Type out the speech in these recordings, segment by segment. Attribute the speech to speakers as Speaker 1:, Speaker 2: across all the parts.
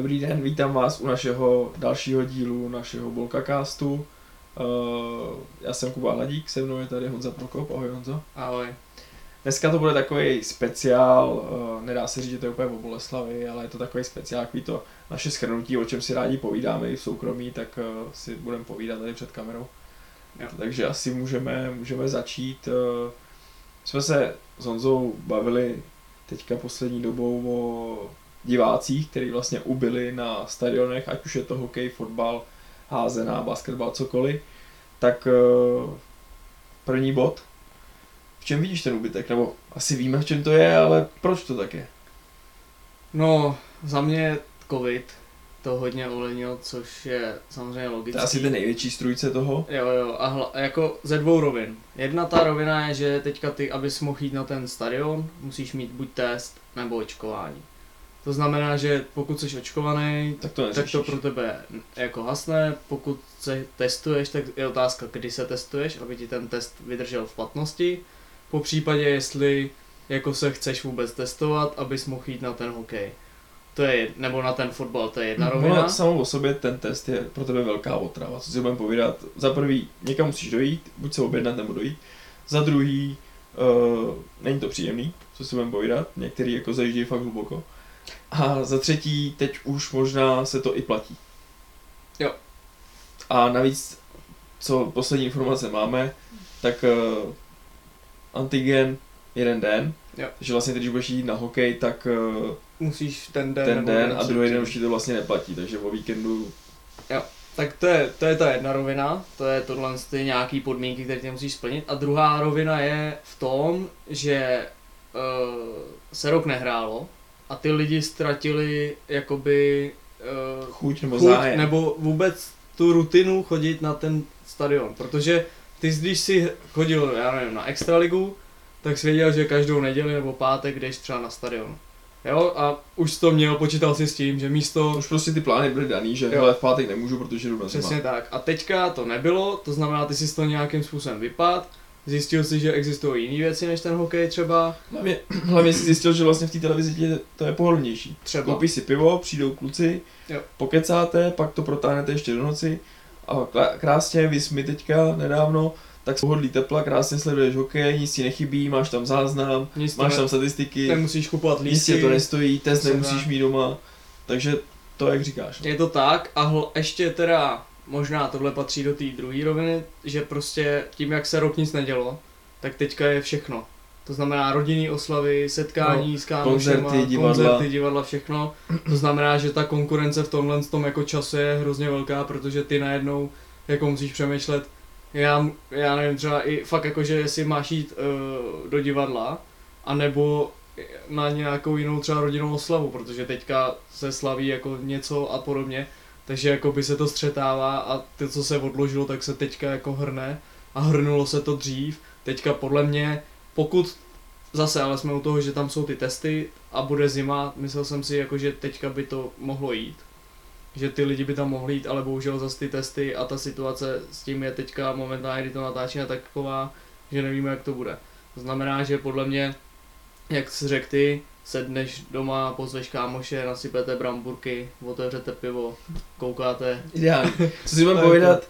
Speaker 1: Dobrý den, vítám vás u našeho dalšího dílu našeho Bolkacastu. Uh, já jsem Kuba Hladík, se mnou je tady Honza Prokop. Ahoj Honzo.
Speaker 2: Ahoj.
Speaker 1: Dneska to bude takový speciál, uh, nedá se říct, že to je úplně o Boleslavi, ale je to takový speciál, takový to naše schrnutí, o čem si rádi povídáme i v soukromí, tak uh, si budeme povídat tady před kamerou. Jo. Takže asi můžeme, můžeme začít. Jsme se s Honzou bavili teďka poslední dobou o divácích, kteří vlastně ubili na stadionech, ať už je to hokej, fotbal, házená, basketbal, cokoliv, tak uh, první bod. V čem vidíš ten úbytek? Nebo asi víme, v čem to je, ale proč to tak je?
Speaker 2: No, za mě covid to hodně ovlivnil, což je samozřejmě logické.
Speaker 1: To je asi ten největší strujce toho.
Speaker 2: Jo, jo, a hla, jako ze dvou rovin. Jedna ta rovina je, že teďka ty, abys mohl jít na ten stadion, musíš mít buď test nebo očkování. To znamená, že pokud jsi očkovaný,
Speaker 1: tak to,
Speaker 2: tak to pro tebe jako hasné. Pokud se testuješ, tak je otázka, kdy se testuješ, aby ti ten test vydržel v platnosti. Po případě, jestli jako se chceš vůbec testovat, abys mohl jít na ten hokej. To je, nebo na ten fotbal, to je jedna
Speaker 1: no,
Speaker 2: rovina.
Speaker 1: Samou o sobě ten test je pro tebe velká otrava, co si budeme povídat. Za prvý, někam musíš dojít, buď se objednat nebo dojít. Za druhý, uh, není to příjemný, co si budeme povídat, některý jako zajíždějí fakt hluboko. A za třetí, teď už možná se to i platí.
Speaker 2: Jo.
Speaker 1: A navíc, co poslední informace máme, tak uh, antigen jeden den,
Speaker 2: jo.
Speaker 1: takže vlastně teď, když budeš jít na hokej, tak uh,
Speaker 2: musíš ten den,
Speaker 1: ten den a druhý den už ti to vlastně neplatí, takže o víkendu...
Speaker 2: Jo, tak to je, to je ta jedna rovina, to je tohle ty nějaký podmínky, které ty musíš splnit. A druhá rovina je v tom, že uh, se rok nehrálo, a ty lidi ztratili jakoby
Speaker 1: uh, chuť, nebo, chuť zájem.
Speaker 2: nebo vůbec tu rutinu chodit na ten stadion, protože ty když si chodil, já nevím, na extraligu, tak jsi věděl, že každou neděli nebo pátek jdeš třeba na stadion. Jo, a už to měl, počítal si s tím, že místo...
Speaker 1: Už prostě ty plány byly daný, že hele, v pátek nemůžu, protože jdu na
Speaker 2: Přesně tak. A teďka to nebylo, to znamená, ty si to nějakým způsobem vypad, Zjistil jsi, že existují jiné věci než ten hokej třeba?
Speaker 1: Hlavně, hlavně jsi zjistil, že vlastně v té televizi je, to je pohodlnější.
Speaker 2: Třeba.
Speaker 1: Koupíš si pivo, přijdou kluci,
Speaker 2: jo.
Speaker 1: pokecáte, pak to protáhnete ještě do noci a krásně, vys mi teďka nedávno, tak pohodlí tepla, krásně sleduješ hokej, nic ti nechybí, máš tam záznam, nic máš ne, tam statistiky,
Speaker 2: nemusíš kupovat lístky,
Speaker 1: nic to nestojí, test nemusíš mít doma, takže to jak říkáš.
Speaker 2: No. Je to tak a hl, ještě teda možná tohle patří do té druhé roviny, že prostě tím, jak se rok nic nedělo, tak teďka je všechno. To znamená rodinný oslavy, setkání no, s kámošema, koncerty, divadla. koncerty, divadla, všechno. To znamená, že ta konkurence v tomhle tom jako čase je hrozně velká, protože ty najednou jako musíš přemýšlet, já, já nevím, třeba i fakt jako, že jestli máš jít uh, do divadla, anebo na nějakou jinou třeba rodinnou oslavu, protože teďka se slaví jako něco a podobně, takže jako by se to střetává a to, co se odložilo, tak se teďka jako hrne a hrnulo se to dřív. Teďka podle mě, pokud zase, ale jsme u toho, že tam jsou ty testy a bude zima, myslel jsem si jako, že teďka by to mohlo jít. Že ty lidi by tam mohli jít, ale bohužel zase ty testy a ta situace s tím je teďka momentálně, kdy to natáčíme, taková, že nevíme, jak to bude. To znamená, že podle mě, jak jsi řekl ty, sedneš doma, pozveš kámoše, nasypete bramburky, otevřete pivo, koukáte.
Speaker 1: Ideálně. Co si budeme povídat,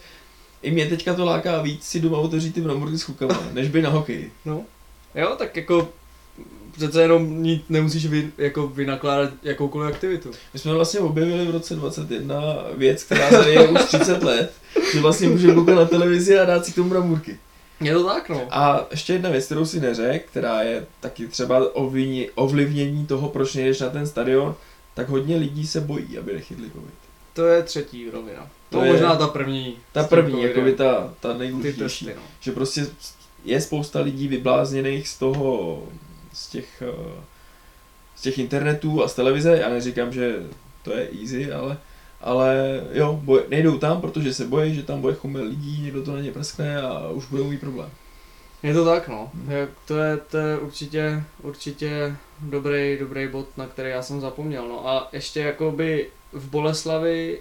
Speaker 1: i mě teďka to láká víc si doma otevřít ty bramburky s chukama, než by na hokej.
Speaker 2: No. Jo, tak jako přece jenom nic nemusíš vy, jako vynakládat jakoukoliv aktivitu.
Speaker 1: My jsme vlastně objevili v roce 21 věc, která tady je už 30 let, že vlastně můžeme koukat na televizi a dát si k tomu bramburky.
Speaker 2: Je to tak, no.
Speaker 1: A ještě jedna věc, kterou si neřekl, která je taky třeba ovlivnění, toho, proč nejdeš na ten stadion, tak hodně lidí se bojí, aby nechytli covid.
Speaker 2: To je třetí rovina. To, to je možná ta první.
Speaker 1: Ta první, jako by ta, ta nejdůležitější. No. Že prostě je spousta lidí vyblázněných z toho, z těch, eh, z těch internetů a z televize. Já neříkám, že to je easy, ale ale jo, boj, nejdou tam, protože se bojí, že tam bude chumel lidí, někdo to na ně prskne a už budou mít problém.
Speaker 2: Je to tak, no. Hmm. To, je, to je určitě, určitě dobrý, dobrý bod, na který já jsem zapomněl. No a ještě jakoby v Boleslavi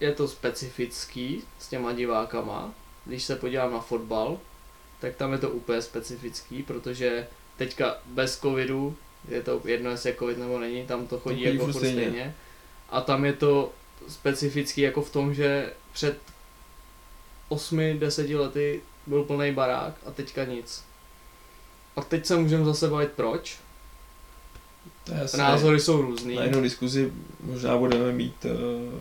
Speaker 2: je to specifický s těma divákama. Když se podívám na fotbal, tak tam je to úplně specifický, protože teďka bez covidu, je to jedno jestli je covid nebo není, tam to chodí, chodí jako stejně. stejně A tam je to specifický jako v tom, že před 8-10 lety byl plný barák a teďka nic. A teď se můžeme zase bavit proč.
Speaker 1: To je
Speaker 2: Názory jsou různý.
Speaker 1: Na jednu diskuzi možná budeme mít uh,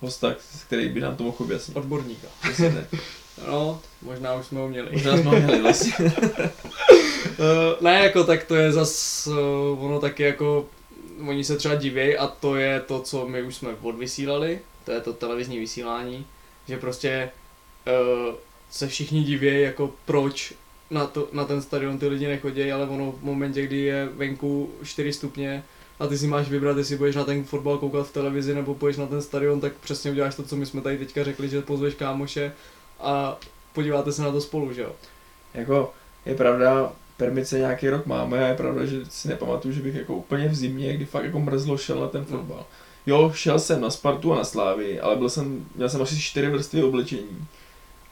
Speaker 1: hosta, který by nám to mohl objasnit.
Speaker 2: Odborníka. No, možná už jsme ho měli.
Speaker 1: Možná jsme ho měli vlastně.
Speaker 2: Eh, ne, jako tak to je zas, uh, ono taky jako, oni se třeba divějí a to je to, co my už jsme odvysílali, to je to televizní vysílání, že prostě uh, se všichni divějí, jako proč na, to, na ten stadion ty lidi nechodí, ale ono v momentě, kdy je venku 4 stupně a ty si máš vybrat, jestli budeš na ten fotbal koukat v televizi nebo půjdeš na ten stadion, tak přesně uděláš to, co my jsme tady teďka řekli, že pozveš kámoše a podíváte se na to spolu, že jo?
Speaker 1: jako, je pravda, permice nějaký rok máme a je pravda, že si nepamatuju, že bych jako úplně v zimě, kdy fakt jako mrzlo, šel na ten fotbal. Jo, šel jsem na Spartu a na Slávy, ale byl jsem, měl jsem asi čtyři vrstvy oblečení.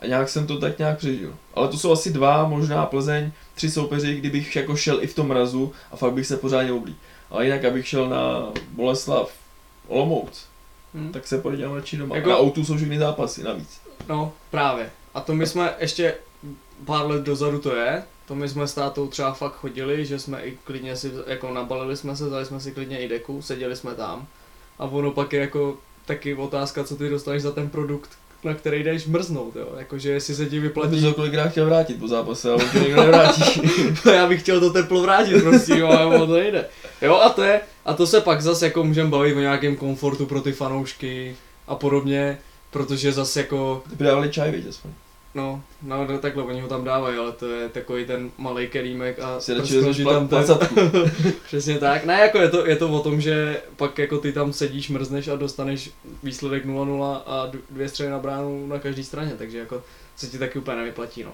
Speaker 1: A nějak jsem to tak nějak přežil. Ale to jsou asi dva, možná Plzeň, tři soupeři, kdybych jako šel i v tom mrazu a fakt bych se pořádně oblík. Ale jinak, abych šel na Boleslav, Olomouc,
Speaker 2: Hm?
Speaker 1: tak se podívám radši doma.
Speaker 2: Jako-.
Speaker 1: Na Outu jsou všechny zápasy navíc.
Speaker 2: No, právě. A to my jsme ještě pár let dozadu to je, to my jsme s tátou třeba fakt chodili, že jsme i klidně si, jako nabalili jsme se, dali jsme si klidně i deku, seděli jsme tam. A ono pak je jako taky otázka, co ty dostaneš za ten produkt, na který jdeš mrznout, jo. Jakože jestli se ti
Speaker 1: Platí.
Speaker 2: vyplatí,
Speaker 1: to kolikrát chtěl vrátit po zápase, ale to nikdo nevrátí.
Speaker 2: já bych chtěl to teplo vrátit, prostě, jo, ale ono to nejde. Jo, a to je, a to se pak zase jako můžeme bavit o nějakém komfortu pro ty fanoušky a podobně, protože zase jako
Speaker 1: Ty by dávali čaj, viď, aspoň.
Speaker 2: No, no, no takhle, oni ho tam dávají, ale to je takový ten malý kelímek a
Speaker 1: Si radši
Speaker 2: prostě
Speaker 1: vezmeš
Speaker 2: tam. Přesně tak, ne, jako je to, je to o tom, že pak jako ty tam sedíš, mrzneš a dostaneš výsledek 0-0 a dvě střely na bránu na každé straně, takže jako se ti taky úplně nevyplatí, no.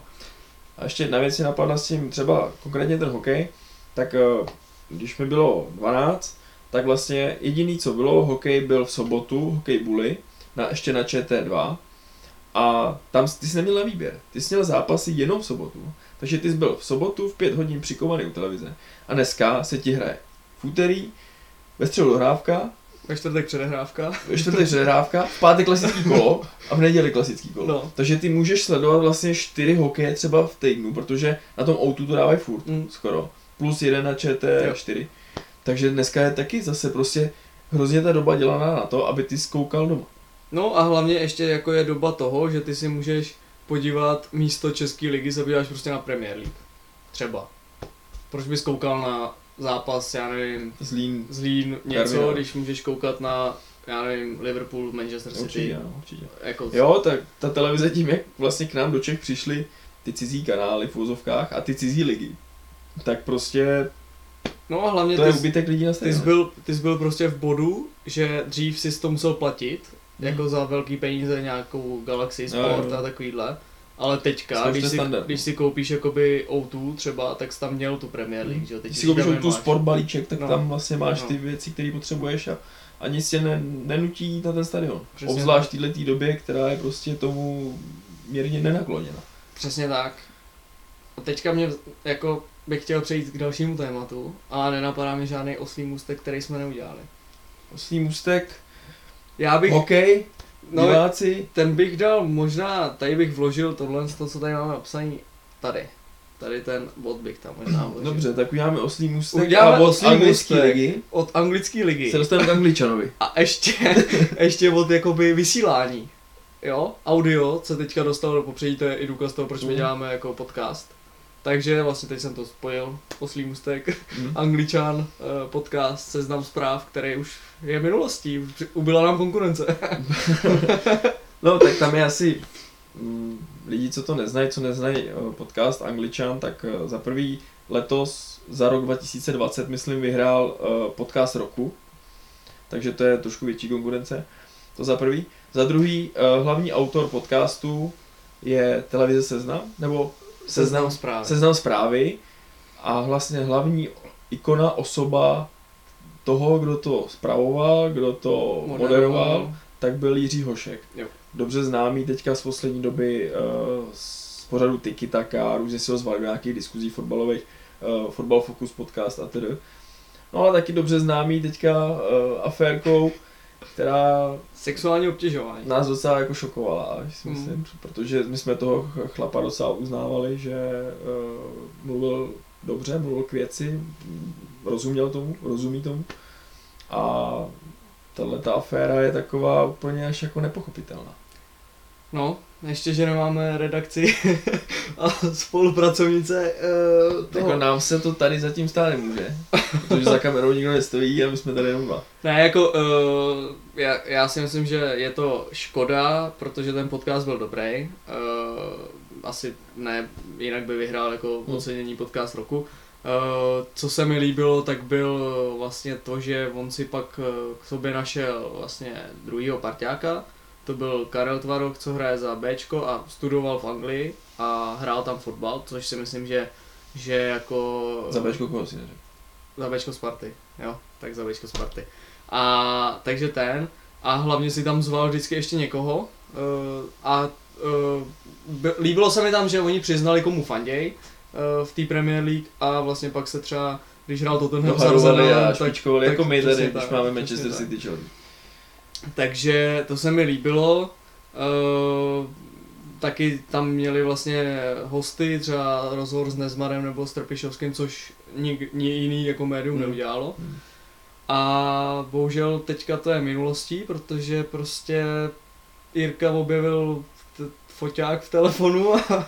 Speaker 1: A ještě jedna věc si napadla s tím třeba konkrétně ten hokej, tak eh, když mi bylo 12, tak vlastně jediný co bylo, hokej byl v sobotu, hokej Bully, na, ještě na ČT2 a tam ty jsi neměl na výběr, ty jsi měl zápasy jenom v sobotu, takže ty jsi byl v sobotu v 5 hodin přikovaný u televize a dneska se ti hraje v úterý, ve středu dohrávka,
Speaker 2: Ve čtvrtek předehrávka.
Speaker 1: ve čtvrtek předehrávka, v pátek klasický kolo a v neděli klasický kolo.
Speaker 2: No.
Speaker 1: Takže ty můžeš sledovat vlastně čtyři hokeje třeba v týdnu, protože na tom O2 to dávají furt
Speaker 2: Mm.
Speaker 1: skoro. Plus jeden na ČT4. Takže dneska je taky zase prostě hrozně ta doba dělaná na to, aby ty skoukal doma.
Speaker 2: No a hlavně ještě jako je doba toho, že ty si můžeš podívat místo České ligy, se podíváš prostě na Premier League. Třeba. Proč bys koukal na zápas, já nevím,
Speaker 1: Zlín.
Speaker 2: Zlín něco,
Speaker 1: Karviná.
Speaker 2: když můžeš koukat na, já nevím, Liverpool, Manchester City.
Speaker 1: Určitě, no, určitě.
Speaker 2: Jako,
Speaker 1: Jo, tak ta televize tím, jak vlastně k nám do Čech přišly ty cizí kanály v úzovkách a ty cizí ligy, tak prostě
Speaker 2: No a hlavně
Speaker 1: to
Speaker 2: ty,
Speaker 1: je ubytek lidí na
Speaker 2: ty, jsi byl, ty jsi byl prostě v bodu, že dřív si to musel platit, Jako za velký peníze nějakou Galaxy Sport
Speaker 1: jo.
Speaker 2: a takovýhle. Ale teďka, když si, když
Speaker 1: no.
Speaker 2: si koupíš jakoby O2 třeba, tak jsi tam měl tu Premier League, že jo? Teď
Speaker 1: Když si koupíš
Speaker 2: tam
Speaker 1: tu
Speaker 2: nemáš.
Speaker 1: sport balíček, tak
Speaker 2: No.
Speaker 1: tam vlastně máš
Speaker 2: No.
Speaker 1: ty věci, které potřebuješ a a nic tě ne, nenutí jít na ten stadion.
Speaker 2: Přesně
Speaker 1: Obzvlášť v této době, která je prostě tomu mírně nenakloněna.
Speaker 2: Přesně tak. A teďka mě jako bych chtěl přejít k dalšímu tématu, ale nenapadá mi žádný oslý můstek, který jsme neudělali.
Speaker 1: Oslý můstek,
Speaker 2: Já bych,
Speaker 1: hokej,
Speaker 2: no,
Speaker 1: diváci,
Speaker 2: ten bych dal možná, tady bych vložil tohle, to, co tady máme napsaný, tady. Tady ten bod bych tam možná vložil.
Speaker 1: dobře, tak uděláme oslý můstek
Speaker 2: Uděláme
Speaker 1: a od anglické ligy
Speaker 2: Od anglické ligy.
Speaker 1: se dostaneme k angličanovi.
Speaker 2: A ještě, ještě od jakoby vysílání. Jo, audio, co teďka dostalo do popředí, to je i důkaz toho, proč my
Speaker 1: Mhm.
Speaker 2: děláme jako podcast. Takže vlastně teď jsem to spojil, oslý můstek,
Speaker 1: Hm.
Speaker 2: Angličan, eh, podcast, seznam zpráv, který už je minulostí, ubyla nám konkurence.
Speaker 1: No, tak tam je asi mm, lidi, co to neznají, co neznají eh, podcast Angličan, tak eh, za prvý letos, za rok 2020, myslím, vyhrál podcast roku. Takže to je trošku větší konkurence. To za prvý. Za druhý, hlavní autor podcastu je televize Seznam, nebo Seznam,
Speaker 2: zprávy.
Speaker 1: Seznam zprávy a vlastně hlavní ikona, osoba toho, kdo to spravoval, kdo to moderoval, tak byl Jiří Hošek.
Speaker 2: Jo.
Speaker 1: Dobře známý teďka z poslední doby uh, z pořadu Tiki Taka, různě si ho zvali do nějakých diskuzí fotbalových, uh, Fotbal Focus podcast a tedy. No ale taky dobře známý teďka uh, aférkou, která
Speaker 2: Sexuální obtěžování.
Speaker 1: nás docela jako šokovala, si
Speaker 2: Mm.
Speaker 1: myslím, protože my jsme toho ch- chlapa docela uznávali, že uh, mluvil dobře, mluvil k věci, rozuměl tomu, rozumí tomu a tahle ta aféra je taková úplně až jako nepochopitelná.
Speaker 2: No, ještě, že nemáme redakci a spolupracovnice uh, toho.
Speaker 1: Jako nám se to tady zatím stát nemůže, protože za kamerou nikdo nestojí a my jsme tady jenom dva.
Speaker 2: Ne, jako uh, já, já si myslím, že je to škoda, protože ten podcast byl dobrý. Uh, asi ne, jinak by vyhrál jako
Speaker 1: Hmm.
Speaker 2: ocenění podcast roku. Uh, co se mi líbilo, tak byl vlastně to, že on si pak k sobě našel vlastně druhýho parťáka. To byl Karel Tvarok, co hraje za Bčko a studoval v Anglii a hrál tam fotbal, což si myslím, že, že jako...
Speaker 1: Za Bčko koho si neřekl?
Speaker 2: Za Bčko Sparty, jo, tak za Bčko Sparty. A takže ten, a hlavně si tam zval vždycky ještě někoho uh, a uh, b- líbilo se mi tam, že oni přiznali komu fanděj uh, v té Premier League a vlastně pak se třeba, když hrál Tottenham Arsenalem, tak, tak
Speaker 1: jako my tady, když máme Manchester. City Chelsea.
Speaker 2: Takže to se mi líbilo. Uh, taky tam měli vlastně hosty, třeba rozhovor s Nezmarem nebo s Trpišovským, což nik, ni jiný jako médium
Speaker 1: Hmm.
Speaker 2: neudělalo.
Speaker 1: Hmm.
Speaker 2: A bohužel teďka to je minulostí, protože prostě Jirka objevil t- foťák v telefonu a,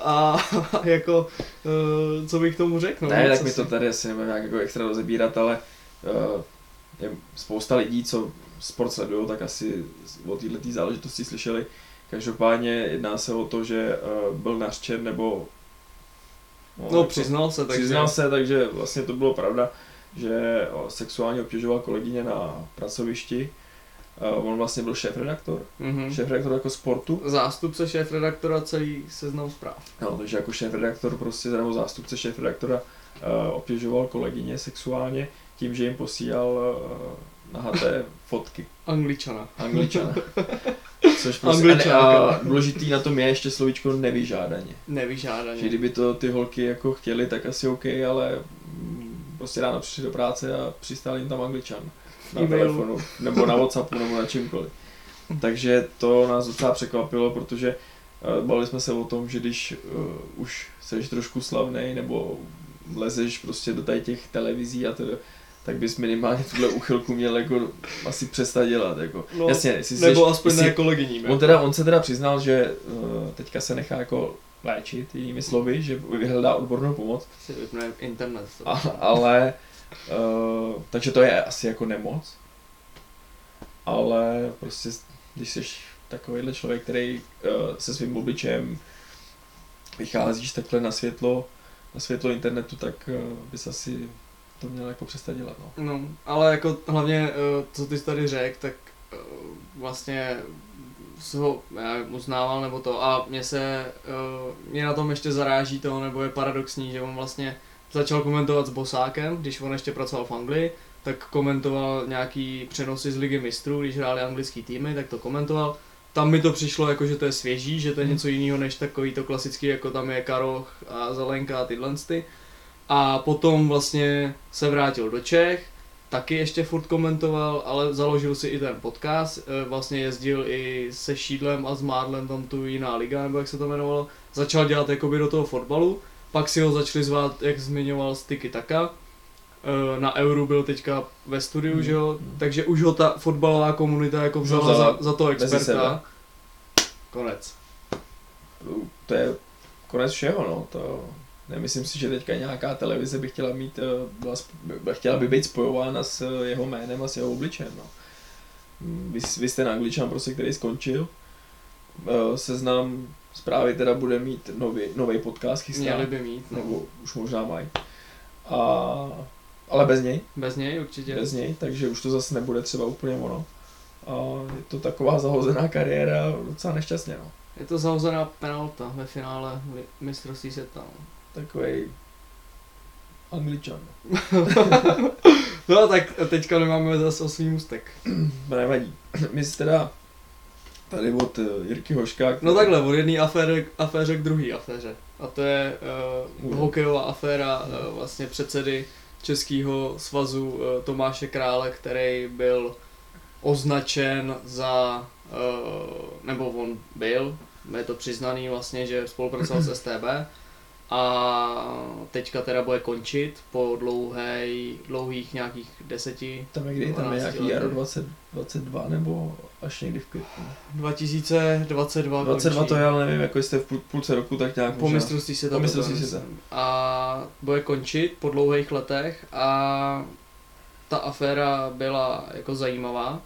Speaker 2: a, jako, uh, co bych tomu řekl? No,
Speaker 1: Ne, tak my
Speaker 2: si-
Speaker 1: to tady asi nebudeme nějak jako extra rozebírat, ale uh, je spousta lidí, co sport sledují, tak asi o této záležitosti slyšeli. Každopádně jedná se o to, že uh, byl nařčen nebo
Speaker 2: No, přiznal se, takže...
Speaker 1: přiznal se, takže vlastně to bylo pravda, že o, sexuálně obtěžoval kolegyně na pracovišti. Uh, on vlastně byl šéf-redaktor,
Speaker 2: Mhm.
Speaker 1: šéf-redaktor jako sportu,
Speaker 2: Zástupce šéf-redaktora celý seznam zpráv.
Speaker 1: No, takže jako šéf-redaktor prostě, nebo zástupce šéf-redaktora uh, obtěžoval kolegyně sexuálně tím, že jim posílal uh, nahaté fotky
Speaker 2: Angličana.
Speaker 1: angličana. Což prostě,
Speaker 2: Angličana,
Speaker 1: a, a důležitý na tom je ještě slovíčko nevyžádaně.
Speaker 2: Nevyžádaně.
Speaker 1: Že kdyby to ty holky jako chtěli, tak asi OK, ale prostě ráno přišli do práce a přistál jim tam angličan na
Speaker 2: E-mailu.
Speaker 1: telefonu, nebo na Whatsappu, nebo na čemkoliv. Takže to nás docela překvapilo, protože uh, bavili jsme se o tom, že když uh, už seš trošku slavný, nebo lezeš prostě do tady těch televizí a teda, tak bys minimálně tuhle uchylku měl jako asi přestat dělat. Jako.
Speaker 2: No,
Speaker 1: Jasně, jestli
Speaker 2: Nebo
Speaker 1: seš,
Speaker 2: aspoň ne kolegyním.
Speaker 1: On, teda, on se teda přiznal, že uh, teďka se nechá jako léčit, jinými slovy, že vyhledá odbornou pomoc,
Speaker 2: Si vypne internet. To.
Speaker 1: a, ale uh, takže to je asi jako nemoc, ale prostě když jsi takovýhle člověk, který uh, se svým obličejem vycházíš takhle na světlo, na světlo internetu, tak uh, bys asi to měl jako přestat dělat. No.
Speaker 2: No, ale jako hlavně, eh, co ty jsi tady řekl, tak eh, vlastně se ho já uznával nebo to a mě se, eh, mě na tom ještě zaráží to, nebo je paradoxní, že on vlastně začal komentovat s Bosákem, když on ještě pracoval v Anglii, tak komentoval nějaký přenosy z ligy mistrů, když hráli anglický týmy, tak to komentoval. Tam mi to přišlo jako, že to je svěží, že to je
Speaker 1: Mhm.
Speaker 2: něco jiného než takový to klasický, jako tam je Karoch a Zelenka a tyhle ty. A potom vlastně se vrátil do Čech, taky ještě furt komentoval, ale založil si i ten podcast, eh, vlastně jezdil i se Šídlem a s Mádlem, tam tu jiná liga, nebo jak se to jmenovalo, začal dělat jakoby do toho fotbalu, pak si ho začali zvát, jak zmiňoval, Sticky Taka, Eh, na Euro byl teďka ve studiu,
Speaker 1: Hmm.
Speaker 2: že jo, takže už ho ta fotbalová komunita jako vzala,
Speaker 1: Vzala
Speaker 2: za, za toho
Speaker 1: sebe.
Speaker 2: experta. Konec.
Speaker 1: to je konec všeho, no. To, nemyslím si, že teďka nějaká televize by chtěla mít, eh, byla, by chtěla by být spojována s eh, jeho jménem a s jeho obličejem, no. Mm, Vy, vy jste na Angličan prostě, který skončil. Eh, Seznam zprávy teda bude mít nový, nový podcast chystá,
Speaker 2: Měli by mít, no.
Speaker 1: nebo už možná mají. A, ale bez něj,
Speaker 2: Bez něj určitě.
Speaker 1: bez něj, takže už to zase nebude třeba úplně ono. A je to taková zahozená kariéra docela nešťastně, no.
Speaker 2: Je to zahozená penalta ve finále mistrovství světa. no.
Speaker 1: Takový Angličan.
Speaker 2: No tak teďka nemáme zase osmý můstek.
Speaker 1: To nevadí. My si teda tady od eh, Jirky Hoška.
Speaker 2: No takhle, od jedné aféry, aféře k druhé aféře. A to je uh, hokejová aféra uh, vlastně předsedy Českého svazu uh, Tomáše Krále, který byl označen za, uh, nebo on byl, je to přiznaný vlastně, že spolupracoval s STB a teďka teda bude končit po dlouhé, dlouhých nějakých deseti,
Speaker 1: Tam je kdy, tam je
Speaker 2: 12
Speaker 1: nějaký. Jaro 20, 22 nebo až někdy v květnu.
Speaker 2: 2022
Speaker 1: 22
Speaker 2: končí.
Speaker 1: to je, ale nevím, jako jste v půl- půlce roku, tak nějak
Speaker 2: Po mistrovství.
Speaker 1: Po
Speaker 2: to
Speaker 1: mistrovství
Speaker 2: myslím. A bude končit po dlouhých letech a ta aféra byla jako zajímavá.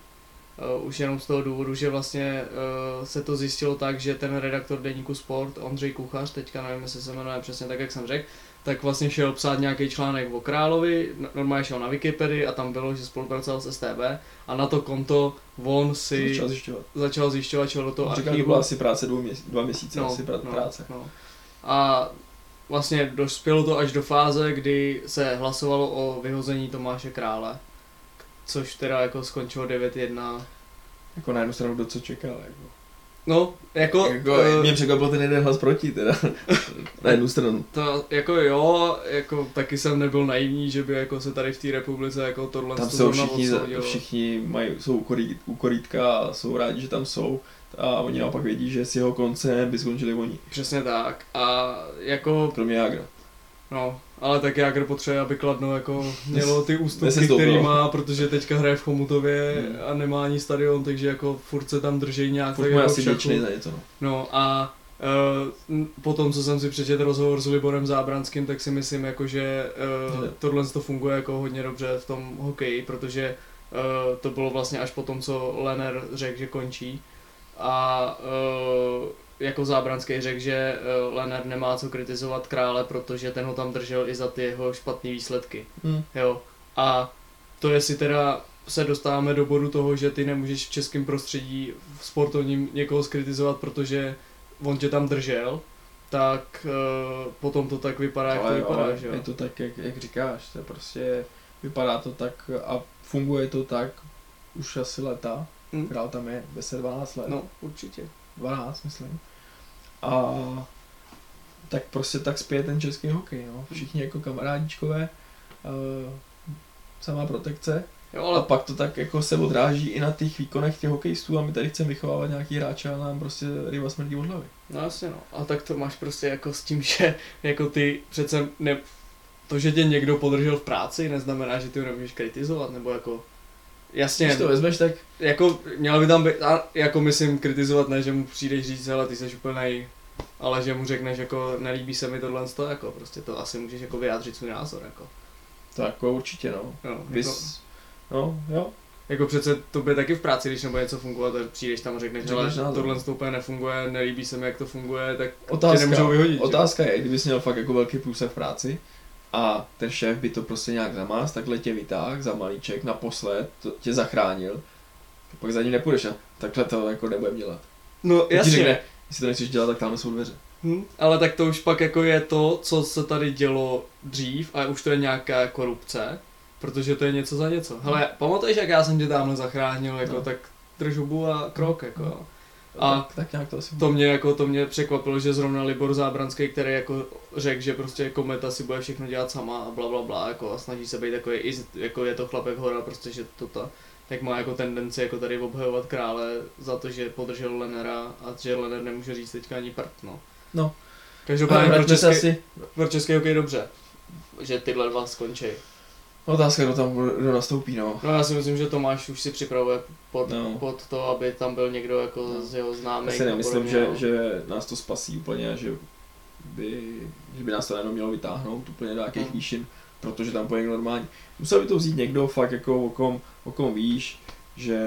Speaker 2: Uh, už jenom z toho důvodu, že vlastně uh, se to zjistilo tak, že ten redaktor deníku Sport, Ondřej Kuchař, teďka nevím, jestli se jmenuje přesně tak, jak jsem řekl, tak vlastně šel psát nějaký článek o Královi, normálně šel na Wikipedii a tam bylo, že spolupracoval s STB a na to konto on si
Speaker 1: Začal zjišťovat.
Speaker 2: začal zjišťovat, šel do toho
Speaker 1: On
Speaker 2: archivu.
Speaker 1: byla asi práce dvou měsíc, dva měsíce, no, asi pra- práce.
Speaker 2: No. A vlastně dospělo to až do fáze, kdy se hlasovalo o vyhození Tomáše Krále, což teda jako skončilo 9-1.
Speaker 1: Jako na jednu stranu, kdo co čekal. Jako.
Speaker 2: No, jako,
Speaker 1: Jako,
Speaker 2: eh,
Speaker 1: mě překvapil ten jeden hlas proti, teda. na jednu stranu.
Speaker 2: to, jako jo, jako taky jsem nebyl naivní, že by jako se tady v té republice jako tohle
Speaker 1: Tam jsou všichni,
Speaker 2: odsoudilo.
Speaker 1: všichni mají, jsou u korít- u korítka a jsou rádi, že tam jsou. A oni naopak vědí, že s jeho koncem by skončili oni.
Speaker 2: Přesně tak. A jako,
Speaker 1: Kromě Jagra.
Speaker 2: no, ale tak Jágr potřebuje, aby Kladno jako mělo ty ústupky, který má, protože teďka hraje v Chomutově
Speaker 1: Hmm.
Speaker 2: a nemá ani stadion, takže jako furt se tam drží nějak
Speaker 1: Furt
Speaker 2: tak jako
Speaker 1: asi něco. No.
Speaker 2: No a uh, potom, co jsem si přečetl rozhovor s Liborem Zábranským, tak si myslím, jako, že uh, tohle to funguje jako hodně dobře v tom hokeji, protože uh, to bylo vlastně až po tom, co Lener řekl, že končí. A uh, jako Zábranský řekl, že uh, Lener nemá co kritizovat krále, protože ten ho tam držel i za ty jeho špatné výsledky.
Speaker 1: Hm.
Speaker 2: Jo. A to jestli teda se dostáváme do bodu toho, že ty nemůžeš v českém prostředí v sportovním někoho skritizovat, protože on tě tam držel, tak uh, potom to tak vypadá, jak to
Speaker 1: ale,
Speaker 2: vypadá,
Speaker 1: ale
Speaker 2: že jo.
Speaker 1: je to tak, jak, jak říkáš, to je prostě, vypadá to tak a funguje to tak už asi leta.
Speaker 2: Hm.
Speaker 1: Král tam je 10-12 let.
Speaker 2: No, určitě.
Speaker 1: 12, myslím. A tak prostě tak spěje ten český hokej, no. Všichni jako kamarádičkové, uh, samá protekce.
Speaker 2: Jo,
Speaker 1: Ale
Speaker 2: ale
Speaker 1: pak to tak jako se odráží i na těch výkonech těch hokejistů a my tady chceme vychovávat nějaký hráče a nám prostě ryba smrdí od hlavy.
Speaker 2: no jasně no. A tak to máš prostě jako s tím, že jako ty přece ne, to, že tě někdo podržel v práci, neznamená, že ty ho nemůžeš kritizovat, nebo jako Jasně,
Speaker 1: Když to vezmeš, tak
Speaker 2: jako měl by tam být, a jako myslím kritizovat, ne, že mu přijdeš říct, ale ty jsi úplnej, ale že mu řekneš, jako nelíbí se mi tohle, to, jako prostě to asi můžeš jako vyjádřit svůj názor, jako.
Speaker 1: to jako určitě no.
Speaker 2: Jo, jako,
Speaker 1: Vys, no, jo.
Speaker 2: jako přece to by taky v práci, když nebude něco fungovat, tak přijdeš tam a řekneš,
Speaker 1: názor.
Speaker 2: tohle to úplně nefunguje, nelíbí se mi, jak to funguje, tak tě
Speaker 1: Otázka,
Speaker 2: nemůžou vyhodit. že?
Speaker 1: otázka je, kdybys měl fakt jako velký průsah v práci a ten šéf by to prostě nějak zamáz, takhle tě vytáh za malíček naposled, to, tě zachránil, pak za ním nepůjdeš a takhle to jako nebudem dělat.
Speaker 2: No
Speaker 1: Jasně. Ti řekne, jestli to nechceš dělat, tak tam jsou dveře.
Speaker 2: hm, ale tak to už pak jako je to, co se tady dělo dřív a už to je nějaká korupce, protože to je něco za něco. Hele, pamatuješ, jak já jsem tě tamhle zachránil, jako
Speaker 1: No.
Speaker 2: tak drž hubu a krok, jako jo. A
Speaker 1: tak, tak nějak to asi
Speaker 2: To mě jako, to mě překvapilo, že zrovna Libor Zábranský, který jako řekl, že prostě kometa si bude všechno dělat sama a bla bla bla, jako a snaží se být takový, jako je to chlapek hora, prostě, že to ta, tak má jako tendenci jako tady obhajovat krále za to, že podržel Lenera a že Lener nemůže říct teďka ani prd, no.
Speaker 1: No.
Speaker 2: Každopádně pro český,
Speaker 1: asi,
Speaker 2: pro český hokej dobře, že tyhle dva skončí.
Speaker 1: Otázka, kdo tam kdo nastoupí, no.
Speaker 2: No já si myslím, že Tomáš už si připravuje pod,
Speaker 1: No.
Speaker 2: pod to, aby tam byl někdo jako
Speaker 1: No.
Speaker 2: z jeho
Speaker 1: Já
Speaker 2: známých.
Speaker 1: si nemyslím, že,
Speaker 2: no.
Speaker 1: že nás to spasí úplně a že by, že by nás to jenom mělo vytáhnout úplně do nějakých
Speaker 2: Mm.
Speaker 1: výšin, protože tam pojede normální. Musel by to vzít někdo fakt jako o kom, o kom víš, že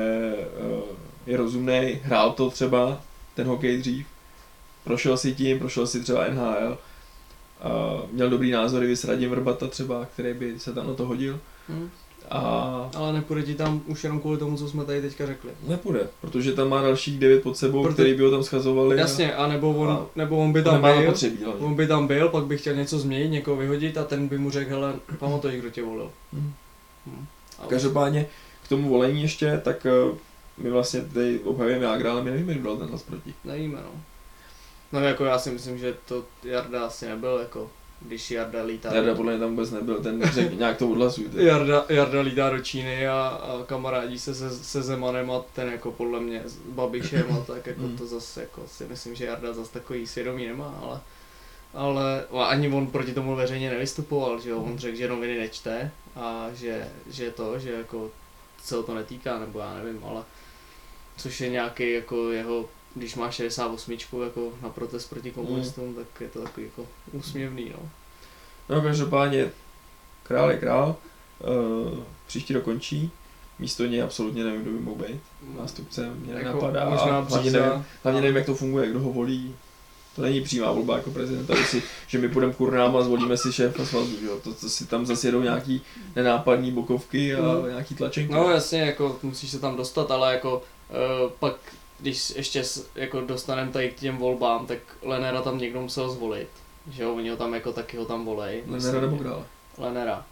Speaker 1: uh, je rozumný, hrál to třeba ten hokej dřív, prošel si tím, prošel si třeba NHL, uh, měl dobrý názory, vys Radim Vrbata třeba, který by se tam na to hodil
Speaker 2: Hm.
Speaker 1: a
Speaker 2: Ale nepůjde ti tam už jenom kvůli tomu, co jsme tady teďka řekli.
Speaker 1: nepůjde, protože tam má dalších devět pod sebou,
Speaker 2: Proto-
Speaker 1: který by ho tam schazovali.
Speaker 2: Jasně, a nebo on,
Speaker 1: A-
Speaker 2: nebo on by tam byl,
Speaker 1: zapotřebí, hlavně.
Speaker 2: on by tam byl, pak by chtěl něco změnit, někoho vyhodit a ten by mu řekl, hele, pamatuj, kdo tě volil.
Speaker 1: Mhm.
Speaker 2: Hm. A
Speaker 1: Každopádně k tomu volení ještě, tak eh, my vlastně tady obhajujeme Jágra, ale my nevíme, kdo dal ten hlas proti.
Speaker 2: Nevíme, no. No jako já si myslím, že to Jarda asi nebyl, jako když Jarda lítá.
Speaker 1: Jarda podle mě tam vůbec nebyl, ten řekl nějak to odhlasujte.
Speaker 2: Jarda, Jarda lítá do Číny a, a kamarádí se, se se Zemanem a ten jako podle mě s Babišem a tak jako
Speaker 1: Mm.
Speaker 2: to zase jako si myslím, že Jarda zase takový svědomí nemá, ale ale ani on proti tomu veřejně nevystupoval, že jo, on řekl, že noviny nečte a že, že to, že jako se to netýká, nebo já nevím, ale což je nějaký jako jeho, když má 68 jako na protest proti komunistům, tak je to takový jako úsměvný, no.
Speaker 1: No každopádně, král je král, uh, příští rok končí, místo něj absolutně nevím, kdo by mohl být. Nástupce mě
Speaker 2: Jako
Speaker 1: nenapadá
Speaker 2: možná
Speaker 1: a hlavně nevím, hlavně nevím, jak to funguje, kdo ho volí. To není přímá volba jako prezidenta, že, si, že my půjdeme kurnám a zvolíme si šéfa svazu, jo? To, to si tam zase jedou nějaký nenápadný bokovky a
Speaker 2: Mm.
Speaker 1: nějaký tlačenky.
Speaker 2: No jasně, jako musíš se tam dostat, ale jako uh, pak, když ještě jako dostaneme tady k těm volbám, tak Lenera tam někdo musel zvolit. Že jo, oni ho tam jako taky ho tam volej.
Speaker 1: Lenera nebo krále.
Speaker 2: Lenera.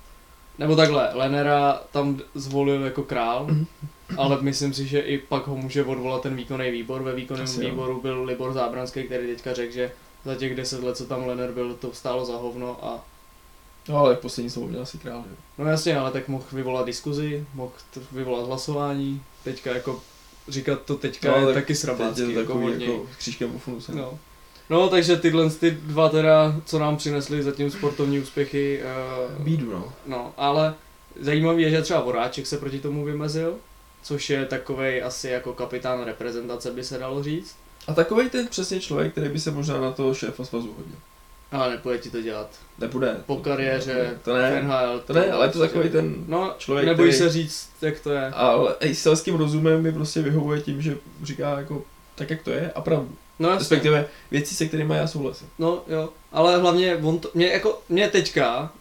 Speaker 2: Nebo takhle, Lenera tam zvolil jako král,
Speaker 1: Mhm.
Speaker 2: ale myslím si, že i pak ho může odvolat ten výkonný výbor. Ve výkonném
Speaker 1: Asi jo.
Speaker 2: výboru byl Libor Zábranský, který teďka řekl, že za těch deset let, co tam Lener byl, to stálo za hovno a
Speaker 1: No ale poslední slovo měl asi král, že jo?
Speaker 2: No jasně, ale tak mohl vyvolat diskuzi, mohl vyvolat hlasování, teďka jako říkat to teďka
Speaker 1: No,
Speaker 2: je
Speaker 1: tak
Speaker 2: taky
Speaker 1: Teď
Speaker 2: srabácký,
Speaker 1: je to
Speaker 2: jako
Speaker 1: takový
Speaker 2: hodně.
Speaker 1: jako křížkem po funuse.
Speaker 2: No. no, takže tyhle ty dva teda, co nám přinesli zatím sportovní úspěchy, uh,
Speaker 1: Bídu, no.
Speaker 2: no, ale zajímavý je, že třeba Voráček se proti tomu vymezil, což je takovej asi jako kapitán reprezentace by se dalo říct,
Speaker 1: A takový ten přesně člověk, který by se možná na toho šéfa svazu hodil.
Speaker 2: Ale nepůjde ti to dělat.
Speaker 1: Nepůjde.
Speaker 2: Po kariéře
Speaker 1: To
Speaker 2: v
Speaker 1: ne.
Speaker 2: NHL.
Speaker 1: To ne, ale je to takový ten
Speaker 2: No,
Speaker 1: člověk,
Speaker 2: nebojí
Speaker 1: který-
Speaker 2: se říct, jak to je.
Speaker 1: Ale i selským rozumem mi prostě vyhovuje tím, že říká jako tak, jak to je a pravdu.
Speaker 2: No, jasně.
Speaker 1: Respektive věci, se kterými já souhlasím.
Speaker 2: No jo, ale hlavně on to, mě jako, mě teďka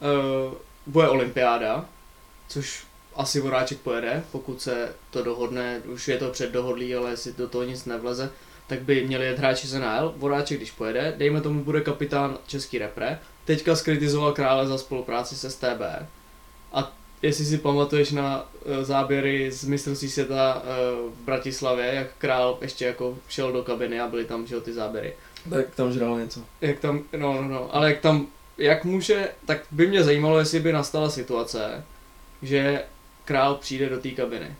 Speaker 2: uh, bude olympiáda, což asi Voráček pojede, pokud se to dohodne, už je to předdohodlý, ale jestli do toho nic nevleze, tak by měli jet hráči z NHL. Voráček, když pojede, dejme tomu, bude kapitán český repre, teďka skritizoval krále za spolupráci se STB. A jestli si pamatuješ na uh, záběry z mistrovství světa uh, v Bratislavě, jak král ještě jako šel do kabiny a byly tam že ty záběry
Speaker 1: Tak tam žral něco.
Speaker 2: jak tam, no, no, no, ale jak tam, jak může, tak by mě zajímalo, jestli by nastala situace, že král přijde do té kabiny.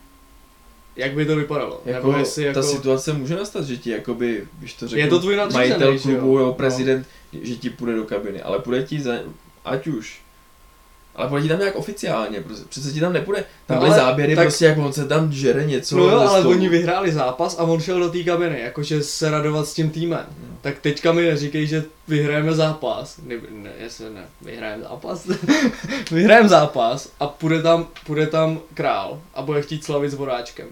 Speaker 2: Jak by to vypadalo?
Speaker 1: Jako,
Speaker 2: Nebo jestli jako,
Speaker 1: Ta situace může nastat, že ti jakoby, když to řeknu,
Speaker 2: je to tvůj
Speaker 1: majitel klubu, jo,
Speaker 2: No.
Speaker 1: prezident, že ti půjde do kabiny, ale půjde ti za, ať už. Ale ti tam nějak oficiálně, prostě. přece ti tam nepůjde. Tam
Speaker 2: No
Speaker 1: byly
Speaker 2: ale
Speaker 1: záběry,
Speaker 2: tak-
Speaker 1: prostě jak on se tam žere něco.
Speaker 2: No jo, ale
Speaker 1: stolu.
Speaker 2: oni vyhráli zápas a on šel do té kabiny, jakože se radovat s tím týmem.
Speaker 1: No.
Speaker 2: Tak teďka mi neříkej, že vyhrajeme zápas. Ne, ne jestli ne, vyhrajeme zápas. vyhrajeme zápas a půjde tam, půjde tam král a bude chtít slavit s voráčkem.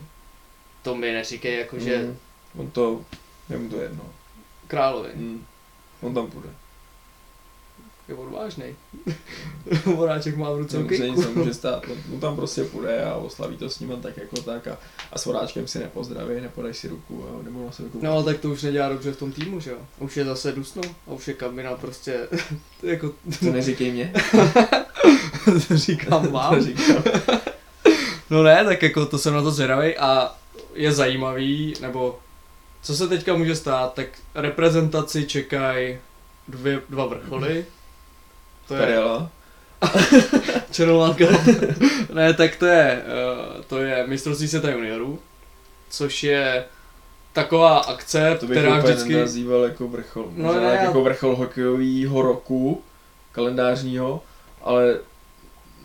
Speaker 2: To mi neříkej, jakože
Speaker 1: Mm. On to, je mu to jedno.
Speaker 2: královi.
Speaker 1: Mm. On tam půjde.
Speaker 2: Je odvážnej. Voráček má v ruce
Speaker 1: Co se nic nemůže stát. On, on tam prostě půjde a oslaví to s ním tak jako tak a, a s vodáčkem si nepozdraví, nepodají si ruku a nebo na sebe koukat.
Speaker 2: No ale tak to už nedělá dobře v tom týmu, že jo? Už je zase dusno a už je kabina prostě, jako,
Speaker 1: To neříkej mě.
Speaker 2: to říkám vám.
Speaker 1: To říkám.
Speaker 2: No ne, tak jako to jsem na to zvědavý a je zajímavý, nebo co se teďka může stát, tak reprezentaci čekají dvě, dva vrcholy. To je
Speaker 1: Perela.
Speaker 2: Černoláka. ne, tak to je, uh, to je mistrovství světa juniorů, což je taková akce,
Speaker 1: To bych
Speaker 2: která vždycky...
Speaker 1: nenazýval jako vrchol.
Speaker 2: No
Speaker 1: Možná
Speaker 2: ne,
Speaker 1: jako vrchol hokejového roku, kalendářního, ale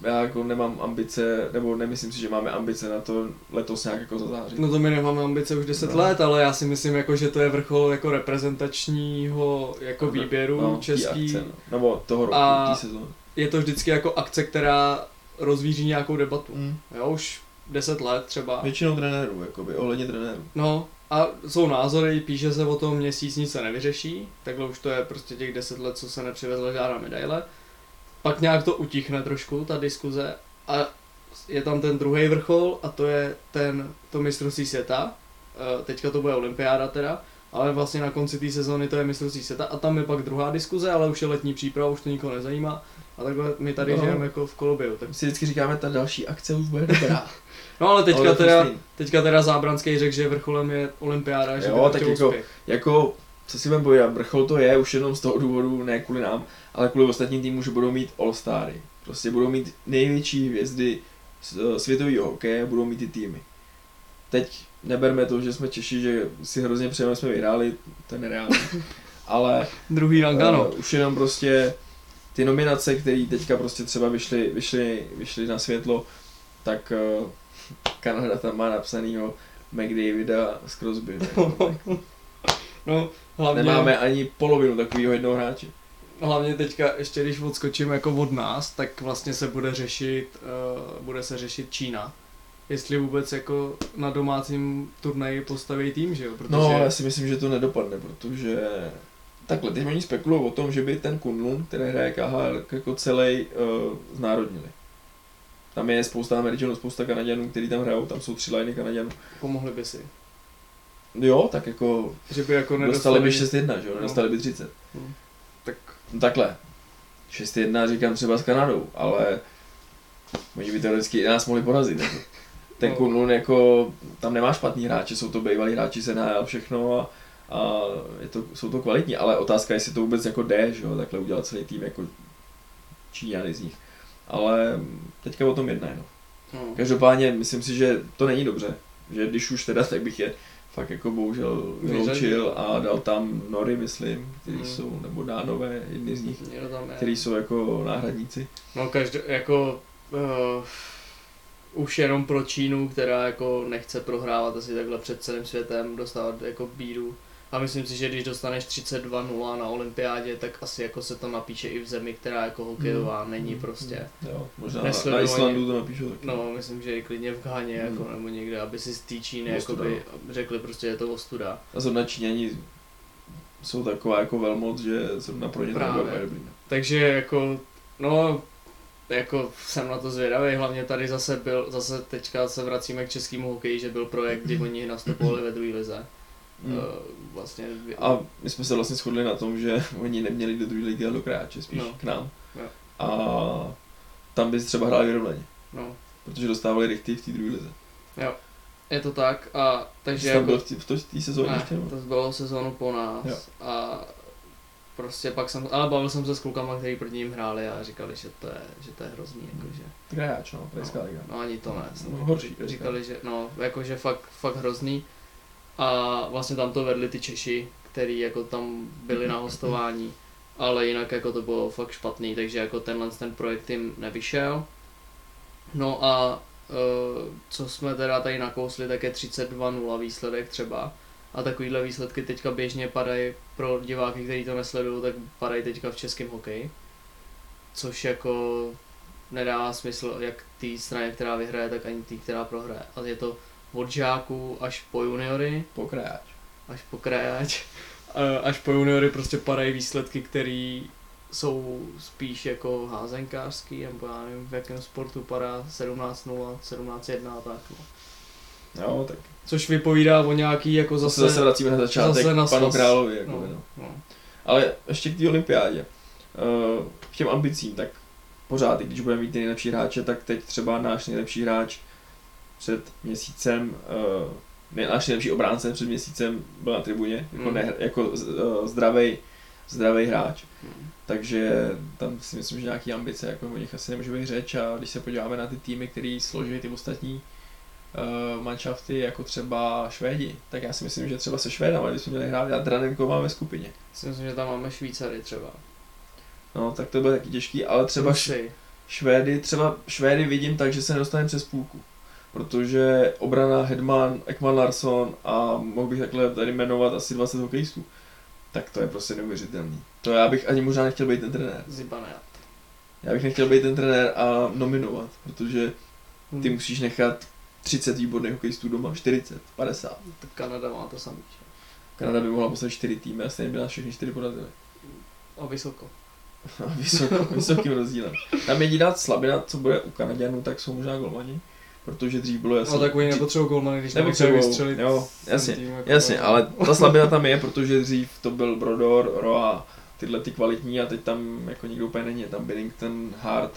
Speaker 1: já jako nemám ambice, nebo nemyslím si, že máme ambice na to letos nějak jako zazářit.
Speaker 2: No to my nemáme ambice už 10
Speaker 1: No.
Speaker 2: let, ale já si myslím, jako, že to je vrchol jako reprezentačního jako výběru
Speaker 1: no,
Speaker 2: český.
Speaker 1: Akce, no. Nebo toho roku,
Speaker 2: A-
Speaker 1: sezóny.
Speaker 2: Je to vždycky jako akce, která rozvíří nějakou debatu.
Speaker 1: Mm.
Speaker 2: Jo, už 10 let třeba.
Speaker 1: Většinou trenérů, jakoby, ohledně trenérů.
Speaker 2: No a jsou názory, píše se o tom měsíc, nic se nevyřeší, takhle už to je prostě těch 10 let, co se nepřivezla žádná medaile. Pak nějak to utichne trošku, ta diskuze, a je tam ten druhý vrchol a to je ten, to mistrovství světa. Eh, Teďka to bude olympiáda teda, ale vlastně na konci té sezóny to je mistrovství světa a tam je pak druhá diskuze, ale už je letní příprava, už to nikoho nezajímá. A takhle my tady
Speaker 1: No.
Speaker 2: žijeme jako v koloběhu. Tak...
Speaker 1: My si vždycky říkáme, ta další akce už bude dobrá.
Speaker 2: No ale teďka
Speaker 1: Ale
Speaker 2: teda, teďka teda Zábranský řekl, že vrcholem je olympiáda, že
Speaker 1: Jo, tak jako-
Speaker 2: úspěch.
Speaker 1: jako co si budeme povídat, vrchol to je už jenom z toho důvodu, ne kvůli nám, ale kvůli ostatním týmům, že budou mít All-Stary. Prostě budou mít největší hvězdy eh, světového hokeje, budou mít ty týmy. Teď neberme to, že jsme Češi, že si hrozně přejeme, jsme vyhráli, to je nereálné. Ale
Speaker 2: Druhý rang, ano.
Speaker 1: uh, už jenom prostě ty nominace, které teďka prostě třeba vyšly, vyšly, vyšly na světlo, tak uh, Kanada tam má napsanýho McDavida z Crosby.
Speaker 2: No, hlavně,
Speaker 1: Nemáme ani polovinu takového jednoho hráče.
Speaker 2: Hlavně teďka, ještě když odskočím jako od nás, tak vlastně se bude řešit, uh, bude se řešit Čína. Jestli vůbec jako na domácím turnaji postaví tým, že jo? Protože
Speaker 1: No, já si myslím, že to nedopadne, protože takhle, teď oni spekulují o tom, že by ten Kunlun, který hraje KHL, jako celý uh, znárodnili. Tam je spousta Američanů, spousta Kanaděnů, kteří tam hrajou, tam jsou tři liny Kanaděnů.
Speaker 2: pomohli by si.
Speaker 1: Jo, tak jako
Speaker 2: Že by jako
Speaker 1: dostali by
Speaker 2: nedostali...
Speaker 1: 6-1, že jo,
Speaker 2: No.
Speaker 1: nedostali by 30.
Speaker 2: Tak
Speaker 1: No takhle, 6-1 říkám třeba s Kanadou, ale oni by teoreticky i nás mohli porazit. Jako. Ten
Speaker 2: No.
Speaker 1: Kunlun jako, tam nemá špatný hráče, jsou to bývalí hráči z NHL všechno a, a je to, jsou to kvalitní, ale otázka je, jestli to vůbec jako jde, že jo, takhle udělat celý tým jako Číňany z nich. Ale teďka o tom jednají, no.
Speaker 2: no.
Speaker 1: Každopádně myslím si, že to není dobře, že když už teda, tak bych je fakt jako bohužel vyloučil a dal tam Nory, myslím, který
Speaker 2: Hmm.
Speaker 1: jsou, nebo Dánové, jedni z nich, který jsou jako náhradníci.
Speaker 2: No každý, jako uh, už jenom pro Čínu, která jako nechce prohrávat asi takhle před celým světem, dostávat jako bídu. A myslím si, že když dostaneš 32-0 na olympiádě, tak asi jako se to napíše i v zemi, která jako hokejová není
Speaker 1: Hmm.
Speaker 2: prostě.
Speaker 1: Jo, možná na. Islandu to napíšou taky.
Speaker 2: No, myslím, že i klidně v Ghaně
Speaker 1: Hmm.
Speaker 2: jako, nebo někde, aby si z té Číny jakoby, řekli prostě, je to ostuda.
Speaker 1: A zrovna Číňani jsou taková jako velmoc, že zrovna pro ně to dobrý. no.
Speaker 2: Takže jako, no, jako jsem na to zvědavý, hlavně tady zase byl, zase teďka se vracíme k českému hokeji, že byl projekt, kdy oni nastupovali ve druhé lize.
Speaker 1: Mm.
Speaker 2: Uh, vlastně,
Speaker 1: A my jsme se vlastně shodli na tom, že oni neměli do druhé ligy, ale do kráče, spíš
Speaker 2: No.
Speaker 1: k nám.
Speaker 2: Jo.
Speaker 1: A tam by třeba hráli vyrovnaně,
Speaker 2: no,
Speaker 1: protože dostávali rychty v té druhé lize.
Speaker 2: je to tak a takže
Speaker 1: tam byl
Speaker 2: jako,
Speaker 1: v té- v té sezóně
Speaker 2: ne,
Speaker 1: ještě? nebo?
Speaker 2: to bylo sezónu po nás
Speaker 1: Jo.
Speaker 2: a prostě pak jsem, ale bavil jsem se s klukama, kteří proti ním hráli a říkali, že to je, že to je hrozný, jakože.
Speaker 1: Kráč, no, Krajská
Speaker 2: No,
Speaker 1: liga.
Speaker 2: no ani to ne.
Speaker 1: No, horší.
Speaker 2: Říkali, že no, jakože fakt, fakt hrozný. A vlastně tam to vedli ty Češi, který jako tam byli na hostování, ale jinak jako to bylo fakt špatný, takže jako tenhle ten projekt jim nevyšel. No a uh, co jsme teda tady nakousli, tak je 32-0 výsledek třeba. A takovýhle výsledky teďka běžně padají pro diváky, kteří to nesledují, tak padají teďka v českém hokeji. Což jako nedává smysl jak té straně, která vyhraje, tak ani té, která prohraje. A je to od žáků až po juniory,
Speaker 1: Pokráč.
Speaker 2: až po krajáč, a až po juniory prostě padají výsledky, které jsou spíš jako házenkářský, nebo já nevím, v jakém sportu padá 17-0, 17-1 a tak. No.
Speaker 1: Jo, tak
Speaker 2: Což vypovídá o nějaký jako
Speaker 1: zase,
Speaker 2: zase...
Speaker 1: vracíme na začátek
Speaker 2: zase na
Speaker 1: panu královi. Jako,
Speaker 2: no,
Speaker 1: no.
Speaker 2: no.
Speaker 1: Ale ještě k té olympiádě. Uh, k těm ambicím, tak pořád, i když budeme mít ty nejlepší hráče, tak teď třeba náš nejlepší hráč před měsícem, uh, ne, náš nejlepší obránce před měsícem byl na tribuně, jako,
Speaker 2: Mm.
Speaker 1: ne, jako uh, zdravý, zdravý hráč.
Speaker 2: Mm.
Speaker 1: Takže tam si myslím, že nějaký ambice, jako o nich asi nemůže být řeč a když se podíváme na ty týmy, který složí ty ostatní uh, manšafty, jako třeba Švédi, tak já si myslím, že třeba se Švédama, kdybychom měli hrát, já Dranenko máme ve skupině.
Speaker 2: Si myslím, že tam máme Švýcary třeba.
Speaker 1: No, tak to bude taky těžký, ale třeba
Speaker 2: Rusy.
Speaker 1: Švédy, třeba Švédy vidím tak, že se nedostane přes půlku. Protože obrana Hedman, Ekman Larsson a mohl bych takhle tady jmenovat asi 20 hokejistů. Tak to je prostě neuvěřitelný. To já bych ani možná nechtěl být ten trenér.
Speaker 2: Zibanejad.
Speaker 1: Já bych nechtěl být ten trenér a nominovat, protože ty
Speaker 2: Hmm.
Speaker 1: musíš nechat 30 výborných hokejistů doma, 40, 50.
Speaker 2: Tak Kanada má to samý. že?
Speaker 1: Kanada by mohla poslat 4 týmy a stejně by nás všechny 4 porazili.
Speaker 2: A vysoko.
Speaker 1: A Vysoko, vysokým rozdílem. Tam jediná slabina, co bude u Kanaděnů, tak jsou možná golmani, protože dřív bylo jasně.
Speaker 2: No tak oni nepotřebují golmany, když nepotřebují vystřelit.
Speaker 1: jo, jasně,
Speaker 2: tým, jako
Speaker 1: Jasně, ale ta slabina tam je, protože dřív to byl Brodor, Roa, tyhle ty kvalitní a teď tam jako nikdo úplně není, je tam Billington, Hart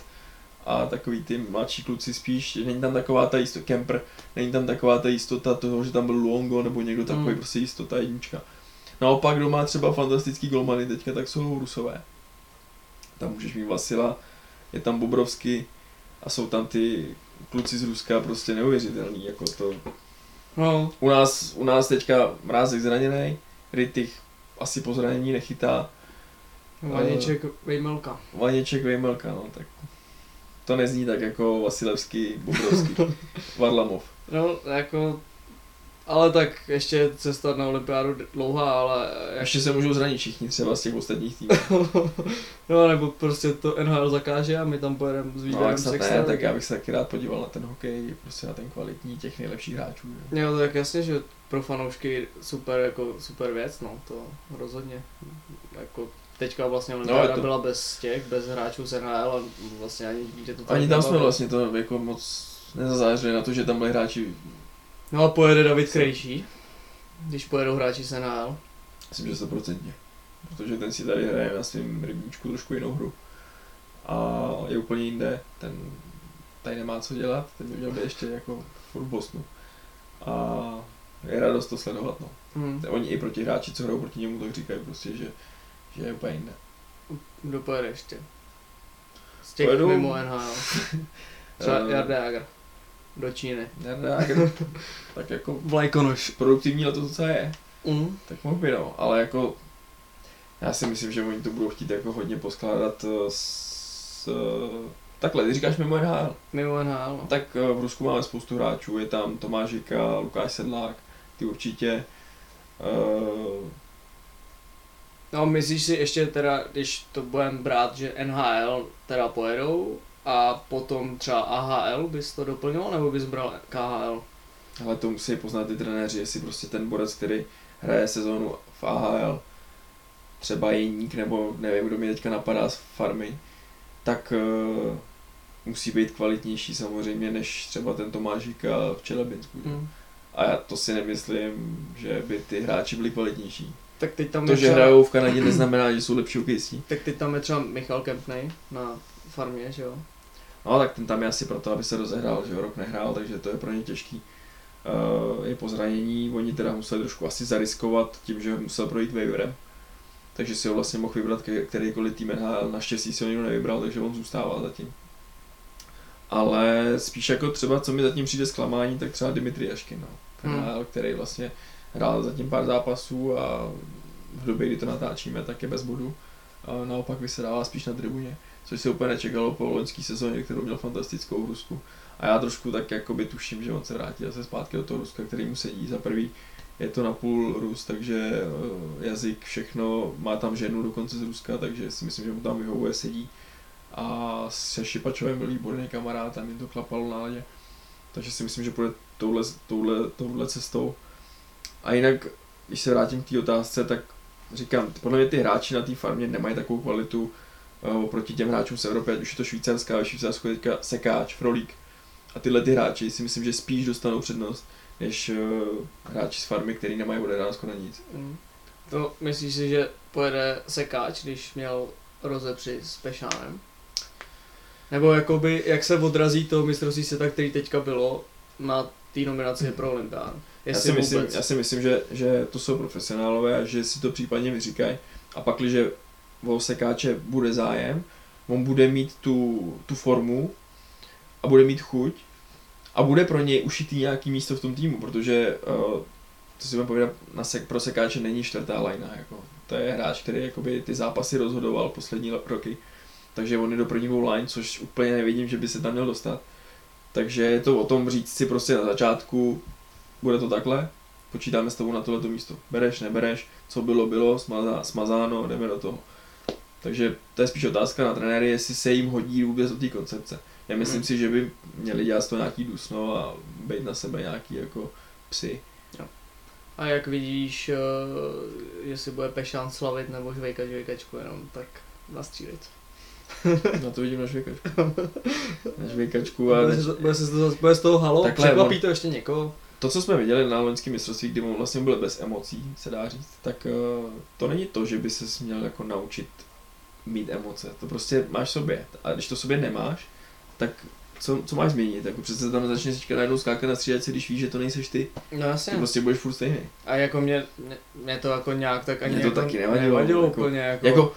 Speaker 1: a takový ty mladší kluci spíš, není tam taková ta jistota, Kemper, není tam taková ta jistota toho, že tam byl Luongo nebo někdo takový
Speaker 2: Mm.
Speaker 1: prostě jistota jednička. Naopak, kdo má třeba fantastický golmany teďka, tak jsou Rusové. Tam můžeš mít Vasila, je tam Bobrovsky a jsou tam ty kluci z Ruska prostě neuvěřitelný, jako to.
Speaker 2: No,
Speaker 1: U nás, u nás teďka Mrázek zraněný, Rytich asi po zranění nechytá,
Speaker 2: Vaněček, Vejmelka.
Speaker 1: Vaněček Vejmelka, no tak to nezní tak jako Vasilevský, Bobrovský, Varlamov.
Speaker 2: No, jako, ale tak ještě cesta na olympiádu dlouhá, ale jak,
Speaker 1: Ještě se můžou zranit všichni třeba z těch ostatních týmů.
Speaker 2: no, nebo prostě to NHL zakáže a my tam pojedeme s
Speaker 1: No,
Speaker 2: výběrem z
Speaker 1: snad ne, tak já bych se taky rád podíval na ten hokej, prostě na ten kvalitní těch nejlepších hráčů. že?
Speaker 2: Jo, tak jasně, že pro fanoušky super, jako super věc, no, to rozhodně. Jako teďka vlastně olympiáda
Speaker 1: je to-
Speaker 2: byla bez těch, bez hráčů z NHL a vlastně ani dítě to
Speaker 1: Ani tam jsme
Speaker 2: nebavilo.
Speaker 1: vlastně to jako moc nezazářili na to, že tam byli hráči,
Speaker 2: No a pojede David Krejčí, když pojedou hráči z NHL.
Speaker 1: myslím, že 100%. Protože ten si tady hraje na svém rybníčku trošku jinou hru. A je úplně jinde, ten tady nemá co dělat, ten by měl být ještě jako furt v Bosnu. A je radost to sledovat, no.
Speaker 2: Hmm.
Speaker 1: Oni i proti hráči, co hrajou proti němu, tak říkají prostě, že, že je úplně jinde.
Speaker 2: Kdo pojede ještě? Z těch
Speaker 1: Pojedou-
Speaker 2: mimo NHL. Třeba
Speaker 1: Eh,
Speaker 2: Jarda Jager. Do Číny.
Speaker 1: Jarda, tak jako
Speaker 2: Vlajkonoš.
Speaker 1: produktivní letos docela je.
Speaker 2: Mm.
Speaker 1: Tak mohl by no, ale jako já si myslím, že oni to budou chtít jako hodně poskládat eh, s, eh, takhle, ty říkáš mimo NHL,
Speaker 2: Mimo NHL, no.
Speaker 1: tak eh, v Rusku máme spoustu hráčů, je tam Tomáš Žika, Lukáš Sedlák, ty určitě, eh,
Speaker 2: No, myslíš si ještě teda, když to budeme brát, že NHL teda pojedou a potom třeba AHL bys to doplnil, nebo bys bral KHL?
Speaker 1: ale to musí poznat ty trenéři, jestli prostě ten borec, který hraje sezónu v AHL, třeba Jeník, nebo nevím, kdo mi teďka napadá z farmy, tak uh, musí být kvalitnější samozřejmě, než třeba ten Tomášík a v Čelebinsku.
Speaker 2: Mm.
Speaker 1: A já to si nemyslím, že by ty hráči byli kvalitnější.
Speaker 2: Tak teď tam
Speaker 1: To, že
Speaker 2: třeba,
Speaker 1: hrajou v Kanadě, neznamená, že jsou lepší hokejisti.
Speaker 2: tak teď tam je třeba Michal Kempnej na farmě, že jo?
Speaker 1: No tak ten tam je asi proto, aby se rozehrál, že rok nehrál, takže to je pro ně těžký. Uh, je po zranění, oni teda museli trošku asi zariskovat tím, že musel projít waiverem. Takže si ho vlastně mohl vybrat kterýkoliv tým NHL, naštěstí si ho nikdo nevybral, takže on zůstává zatím. Ale spíš jako třeba, co mi zatím přijde zklamání, tak třeba Dimitri Jaškin, no.
Speaker 2: Hmm.
Speaker 1: NHL, který vlastně hrál zatím pár zápasů a v době, kdy to natáčíme, tak je bez bodu. A naopak vysedává spíš na tribuně, což se úplně nečekalo po loňské sezóně, kterou měl fantastickou v Rusku. A já trošku tak jakoby tuším, že on se vrátí zase zpátky do toho Ruska, který mu sedí. Za prvý je to na půl Rus, takže eh, jazyk, všechno, má tam ženu dokonce z Ruska, takže si myslím, že mu tam vyhovuje, sedí. A se Šipačovem byl výborný kamarád, tam jim to klapalo na ledě. Takže si myslím, že půjde touhle, touhle, touhle cestou. A jinak, když se vrátím k té otázce, tak říkám, podle mě ty hráči na té farmě nemají takovou kvalitu oproti těm hráčům z Evropy, ať už je to švýcarská, ve Švýcarsku je teďka Sekáč, Frolík. A tyhle ty hráči si myslím, že spíš dostanou přednost, než uh, hráči z farmy, který nemají odehráno skoro nic.
Speaker 2: Mm. To myslíš si, že pojede Sekáč, když měl rozepři s Pešánem? Nebo jakoby, jak se odrazí to mistrovství světa, který teďka bylo na té nominaci pro Olympiádu?
Speaker 1: Já si, myslím,
Speaker 2: vůbec.
Speaker 1: já si myslím, že, že to jsou profesionálové a že si to případně vyříkají. A pak, když o sekáče bude zájem, on bude mít tu, tu formu a bude mít chuť a bude pro něj ušitý nějaký místo v tom týmu, protože uh, to si budeme povědat, na sek, pro sekáče není čtvrtá lajna, jako. to je hráč, který jakoby ty zápasy rozhodoval poslední le- roky, takže on je do prvního line, což úplně nevidím, že by se tam měl dostat. Takže je to o tom říct si prostě na začátku, bude to takhle, počítáme s tebou na tohleto místo. Bereš, nebereš, co bylo, bylo, smazá, smazáno, jdeme do toho. Takže to je spíš otázka na trenéry, jestli se jim hodí vůbec do té koncepce. Já myslím
Speaker 2: Hmm.
Speaker 1: si, že by měli dělat z toho nějaký dusno a být na sebe nějaký jako psy.
Speaker 2: A jak vidíš, uh, jestli bude Pešán slavit nebo žvejkat žvejkačku jenom, tak nastřílit.
Speaker 1: Na to vidím na žvěkačku. Na žvěkačku a
Speaker 2: Bude, se, bude, se to, bude z toho halo?
Speaker 1: Takhle,
Speaker 2: Překvapí
Speaker 1: on-
Speaker 2: to ještě někoho?
Speaker 1: to, co jsme viděli na loňském mistrovství, kdy on vlastně byl bez emocí, se dá říct, tak eh, to není to, že by se měl jako naučit mít emoce. To prostě máš v sobě. A když to v sobě nemáš, tak co, co máš změnit? Jako přece tam začne teďka najednou skákat na střídačce, když víš, že to nejseš ty.
Speaker 2: No jasně.
Speaker 1: Ty prostě budeš furt stejný.
Speaker 2: A jako mě, mě, mě to jako nějak tak ani
Speaker 1: Mě to
Speaker 2: jako
Speaker 1: taky nevadilo,
Speaker 2: nevadilo
Speaker 1: jako-
Speaker 2: úplně jako,
Speaker 1: Jako,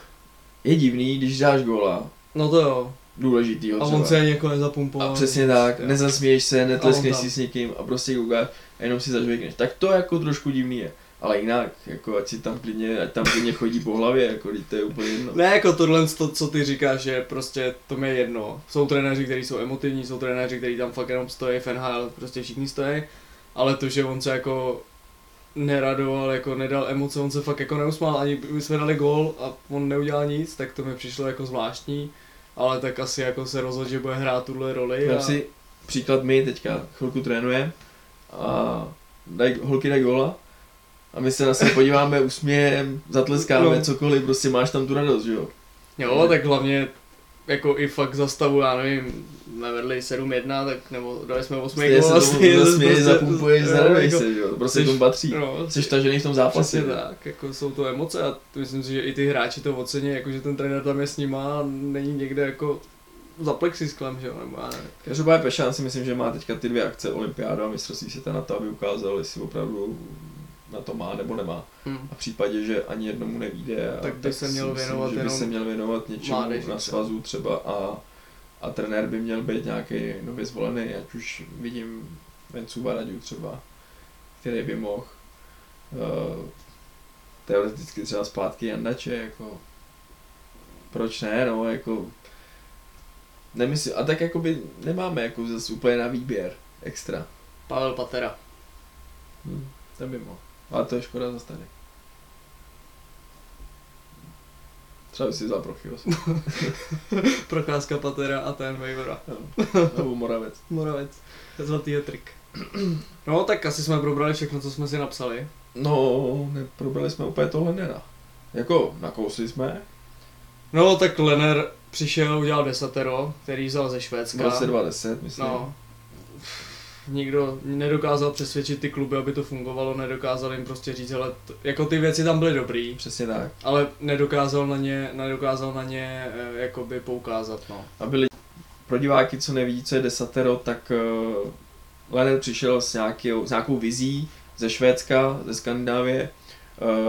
Speaker 1: je divný, když dáš góla,
Speaker 2: No to jo.
Speaker 1: důležitýho
Speaker 2: A on se jako nezapumpoval.
Speaker 1: A přesně tak,
Speaker 2: Jo.
Speaker 1: nezasměješ se, netleskneš si s někým a prostě koukáš a jenom si zažvejkneš. Tak to jako trošku divný je. Ale jinak, jako ať si tam klidně, ať tam klidně chodí po hlavě, jako to je úplně jedno.
Speaker 2: Ne jako tohle, to, co ty říkáš, že prostě to mi je jedno. Jsou trenéři, kteří jsou emotivní, jsou trenéři, kteří tam fakt jenom stojí, v NHL prostě všichni stojí, ale to, že on se jako neradoval, jako nedal emoce, on se fakt jako neusmál, ani my jsme dali gól a on neudělal nic, tak to mi přišlo jako zvláštní, ale tak asi jako se rozhodl, že bude hrát tuhle roli.
Speaker 1: Vem
Speaker 2: A...
Speaker 1: si příklad my teďka chvilku trénujeme a daj, holky dají góla a my se na sebe podíváme, usmějeme, zatleskáme,
Speaker 2: No.
Speaker 1: cokoliv, prostě máš tam tu radost, že jo?
Speaker 2: Jo, tak hlavně jako i fakt za stavu, já nevím, nevedli 7-1, tak nebo dali jsme 8
Speaker 1: Stejně
Speaker 2: gól,
Speaker 1: se zasměješ,
Speaker 2: prostě-
Speaker 1: zapumpuješ,
Speaker 2: jo,
Speaker 1: zaraduješ
Speaker 2: jako-
Speaker 1: se, že jo? Prostě tomu patří.
Speaker 2: No,
Speaker 1: Jsi tažený v tom zápase.
Speaker 2: Přesně tak, jako jsou to emoce a myslím si, že i ty hráči to ocení, jako že ten trenér tam je s nima a není někde jako za plexisklem, že jo, nebo já nevím.
Speaker 1: Každopádně Pešán si myslím, že má teďka ty dvě akce, olympiáda a mistrovství světa na to, aby ukázal, jestli opravdu na to má nebo nemá.
Speaker 2: Hm.
Speaker 1: A v případě, že ani jednomu nevíde, a
Speaker 2: Tak by se
Speaker 1: si
Speaker 2: měl
Speaker 1: myslím,
Speaker 2: věnovat
Speaker 1: že by
Speaker 2: jenom
Speaker 1: se měl věnovat něčemu
Speaker 2: mládeži
Speaker 1: na svazu třeba a, a trenér by měl být nějaký nově zvolený, ať už vidím Vencu Varadiu třeba, který by mohl uh, teoreticky třeba zpátky Jandače, jako proč ne, no, jako nemyslím, a tak jakoby nemáme jako zase úplně na výběr extra.
Speaker 2: Pavel Patera.
Speaker 1: Hm, ten by mohl. Ale to je škoda zase tady. Třeba by si vzal Prochyos.
Speaker 2: Procházka Patera a ten Vejvora.
Speaker 1: Nebo Moravec.
Speaker 2: Moravec. Zlatý trik. No tak asi jsme probrali všechno, co jsme si napsali.
Speaker 1: No, neprobrali jsme úplně tohle nera. Jako, nakousli jsme.
Speaker 2: No tak Lener přišel, udělal desatero, který vzal ze Švédska.
Speaker 1: 2210, myslím.
Speaker 2: No. Nikdo nedokázal přesvědčit ty kluby, aby to fungovalo, nedokázal jim prostě říct, ale t- jako ty věci tam byly dobrý,
Speaker 1: Přesně tak.
Speaker 2: ale nedokázal na ně, nedokázal na ně eh, jakoby poukázat, no.
Speaker 1: A byli pro diváky, co neví, co je desatero, tak uh, Lennon přišel s, nějakou, s nějakou vizí ze Švédska, ze Skandinávie,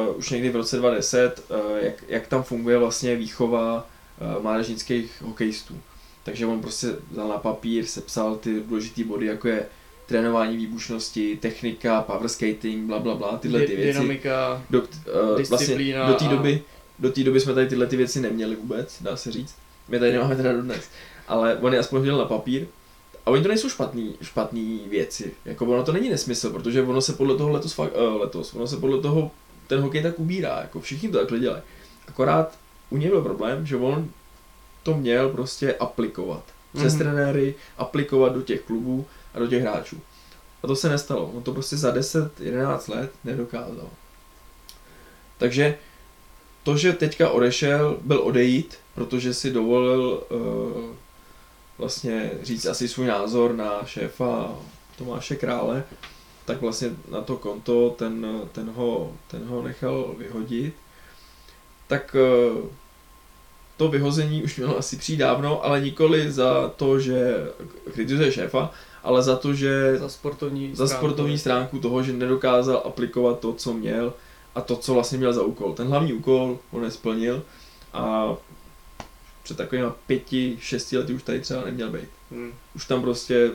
Speaker 1: uh, už někdy v roce 2010, uh, jak, jak tam funguje vlastně výchova uh, mládežnických hokejistů. Takže on prostě vzal na papír, sepsal ty důležité body, jako je trénování výbušnosti, technika, power skating, bla bla bla, tyhle ty věci.
Speaker 2: Dynamika,
Speaker 1: Do, uh, vlastně
Speaker 2: disciplína
Speaker 1: do té
Speaker 2: a-
Speaker 1: doby, do té doby jsme tady tyhle ty věci neměli vůbec, dá se říct. My tady nemáme teda dodnes. Ale on je aspoň hodil na papír. A oni to nejsou špatný, špatný věci. Jako ono to není nesmysl, protože ono se podle toho letos, fakt, uh, letos, ono se podle toho ten hokej tak ubírá, jako všichni to takhle dělají. Akorát u něj byl problém, že on to měl prostě aplikovat. Přes
Speaker 2: Mhm.
Speaker 1: trenéry, aplikovat do těch klubů a do těch hráčů. A to se nestalo. On to prostě za 10-11 let nedokázal. Takže to, že teďka odešel, byl odejít, protože si dovolil uh, vlastně říct asi svůj názor na šéfa Tomáše Krále, tak vlastně na to konto ten, ten, ho, ten ho nechal vyhodit. Tak uh, to vyhození už mělo asi přijít dávno, ale nikoli za to, že kritizuje šéfa, ale za to, že
Speaker 2: za sportovní
Speaker 1: za
Speaker 2: stránku.
Speaker 1: sportovní stránku toho, že nedokázal aplikovat to, co měl a to, co vlastně měl za úkol. Ten hlavní úkol on nesplnil a před takovými pěti, šesti lety už tady třeba neměl být.
Speaker 2: Hmm.
Speaker 1: Už tam prostě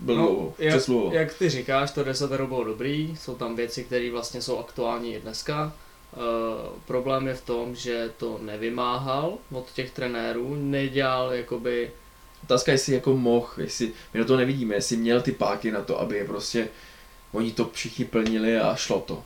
Speaker 1: byl
Speaker 2: No,
Speaker 1: dlouho,
Speaker 2: jak, jak ty říkáš, to desatero bylo dobrý, jsou tam věci, které vlastně jsou aktuální i dneska. Uh, problém je v tom, že to nevymáhal od těch trenérů, nedělal jakoby
Speaker 1: Otázka, jestli jako mohl, jestli, my na to nevidíme, jestli měl ty páky na to, aby je prostě, oni to všichni plnili a šlo to.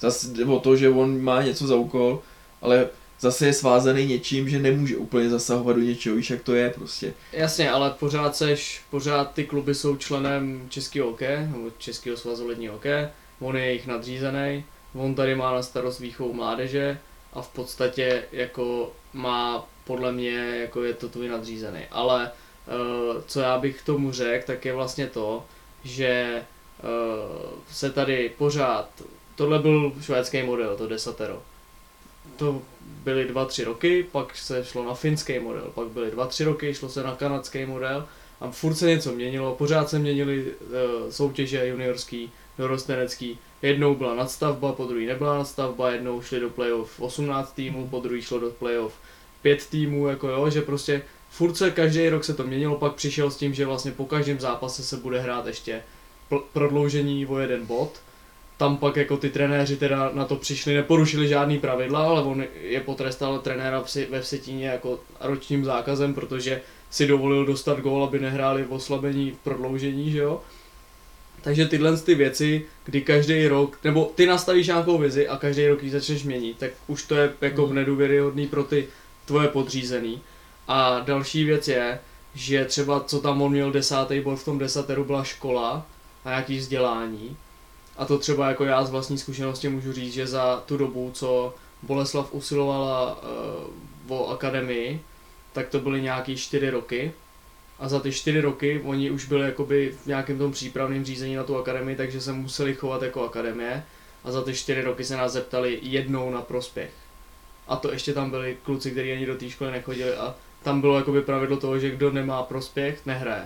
Speaker 1: Zase jde o to, že on má něco za úkol, ale zase je svázaný něčím, že nemůže úplně zasahovat do něčeho, víš jak to je prostě.
Speaker 2: Jasně, ale pořád seš, pořád ty kluby jsou členem českého hokej, nebo Českého svazu ledního hokej, on je jejich nadřízený, on tady má na starost výchovu mládeže a v podstatě jako má podle mě, jako je to tvůj nadřízený. Ale uh, co já bych k tomu řekl, tak je vlastně to, že uh, se tady pořád, tohle byl švédský model, to desatero. To byly dva, tři roky, pak se šlo na finský model, pak byly dva, tři roky, šlo se na kanadský model A furt se něco měnilo, pořád se měnily uh, soutěže juniorský, dorostenecký. Jednou byla nadstavba, po druhý nebyla nadstavba, jednou šli do playoff 18 týmů, po druhý šlo do playoff 5 týmů, jako jo, že prostě furt se každý rok se to měnilo, pak přišel s tím, že vlastně po každém zápase se bude hrát ještě pl- prodloužení o jeden bod. Tam pak jako ty trenéři teda na to přišli, neporušili žádný pravidla, ale on je potrestal trenéra ve Vsetíně jako ročním zákazem, protože si dovolil dostat gól, aby nehráli v oslabení v prodloužení, že jo. Takže tyhle ty věci, kdy každý rok, nebo ty nastavíš nějakou vizi a každý rok ji začneš měnit, tak už to je jako mm. nedůvěryhodný pro ty tvoje podřízený. A další věc je, že třeba co tam on měl desátý bod v tom desateru byla škola a nějaký vzdělání. A to třeba jako já z vlastní zkušenosti můžu říct, že za tu dobu, co Boleslav usilovala uh, o akademii, tak to byly nějaký čtyři roky. A za ty čtyři roky oni už byli jakoby v nějakém tom přípravném řízení na tu akademii, takže se museli chovat jako akademie. A za ty čtyři roky se nás zeptali jednou na prospěch. A to ještě tam byli kluci, kteří ani do té školy nechodili a tam bylo jakoby pravidlo toho, že kdo nemá prospěch, nehraje.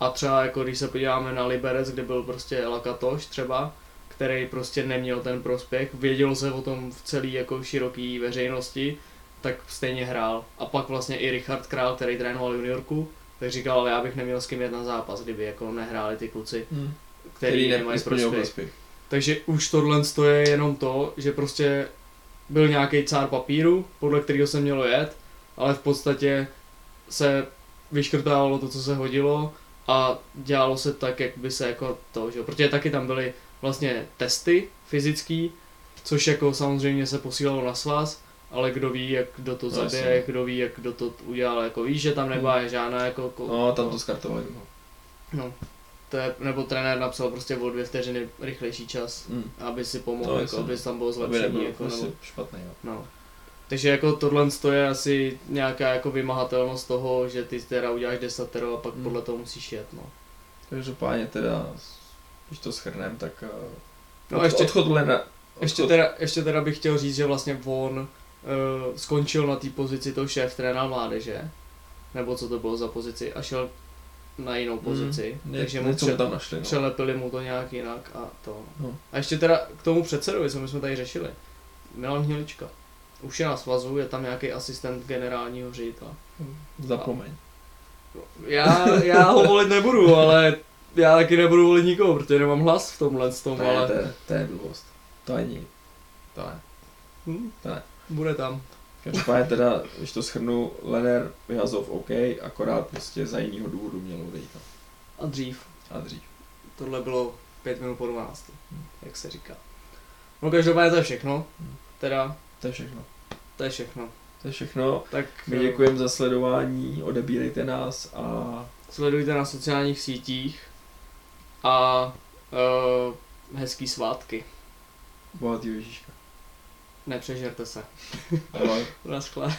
Speaker 2: A třeba jako když se podíváme na Liberec, kde byl prostě Lakatoš třeba, který prostě neměl ten prospěch, vědělo se o tom v celé jako široké veřejnosti, tak stejně hrál. A pak vlastně i Richard Král, který trénoval juniorku, tak říkal, ale já bych neměl s kým jet na zápas, kdyby jako nehráli ty kluci, hmm. který, který nemají prospěch. prospěch. Takže už tohle je jenom to, že prostě byl nějaký cár papíru, podle kterého se mělo jet, ale v podstatě se vyškrtávalo to, co se hodilo a dělalo se tak, jak by se jako to, že protože taky tam byly vlastně testy fyzický, což jako samozřejmě se posílalo na svaz, ale kdo ví, jak kdo to no, zabije, kdo ví, jak kdo to udělal, jako víš, že tam nebyla hmm. žádná jako...
Speaker 1: No, tam to skartovali.
Speaker 2: No, to je, nebo trenér napsal prostě o dvě vteřiny rychlejší čas, hmm. aby si pomohl, no, jako, aby tam bylo zlepšení. Aby jako,
Speaker 1: nebo, špatný, jo.
Speaker 2: No. Takže jako tohle je asi nějaká jako vymahatelnost toho, že ty teda uděláš desatero a pak hmm. podle toho musíš jet, no.
Speaker 1: Každopádně teda, když to schrnem, tak uh,
Speaker 2: no, od, ještě, odchod Lena, odchod... Ještě, teda, ještě teda bych chtěl říct, že vlastně on uh, skončil na té pozici toho šéf trenéra mládeže, nebo co to bylo za pozici, a šel na jinou hmm. pozici, hmm, takže mu pře-
Speaker 1: tam našli, no.
Speaker 2: přelepili mu to nějak jinak a to. No. A ještě teda k tomu předsedovi, co my jsme tady řešili. Milan Hnilička. Už je na svazu, je tam nějaký asistent generálního ředitele.
Speaker 1: Zapomeň.
Speaker 2: A já, já ho volit nebudu, ale já taky nebudu volit nikoho, protože nemám hlas v tomhle tom,
Speaker 1: to ale... To je, to je blbost. To není. To ne.
Speaker 2: Hm? To ne. Bude tam.
Speaker 1: Každopádně teda, když to schrnu, Lener Vyhazov OK, akorát prostě za jinýho důvodu měl odejít.
Speaker 2: A dřív.
Speaker 1: A dřív.
Speaker 2: Tohle bylo 5 minut po 12, hmm. jak se říká. No každopádně to je všechno. Hmm. Teda.
Speaker 1: To je všechno.
Speaker 2: To je všechno.
Speaker 1: To je všechno. Tak my eh, děkujeme za sledování, odebírejte nás a...
Speaker 2: Sledujte na sociálních sítích a uh, hezký svátky.
Speaker 1: Bohatý Ježíška.
Speaker 2: Nepřežerte se.
Speaker 1: Ahoj.
Speaker 2: Naschle.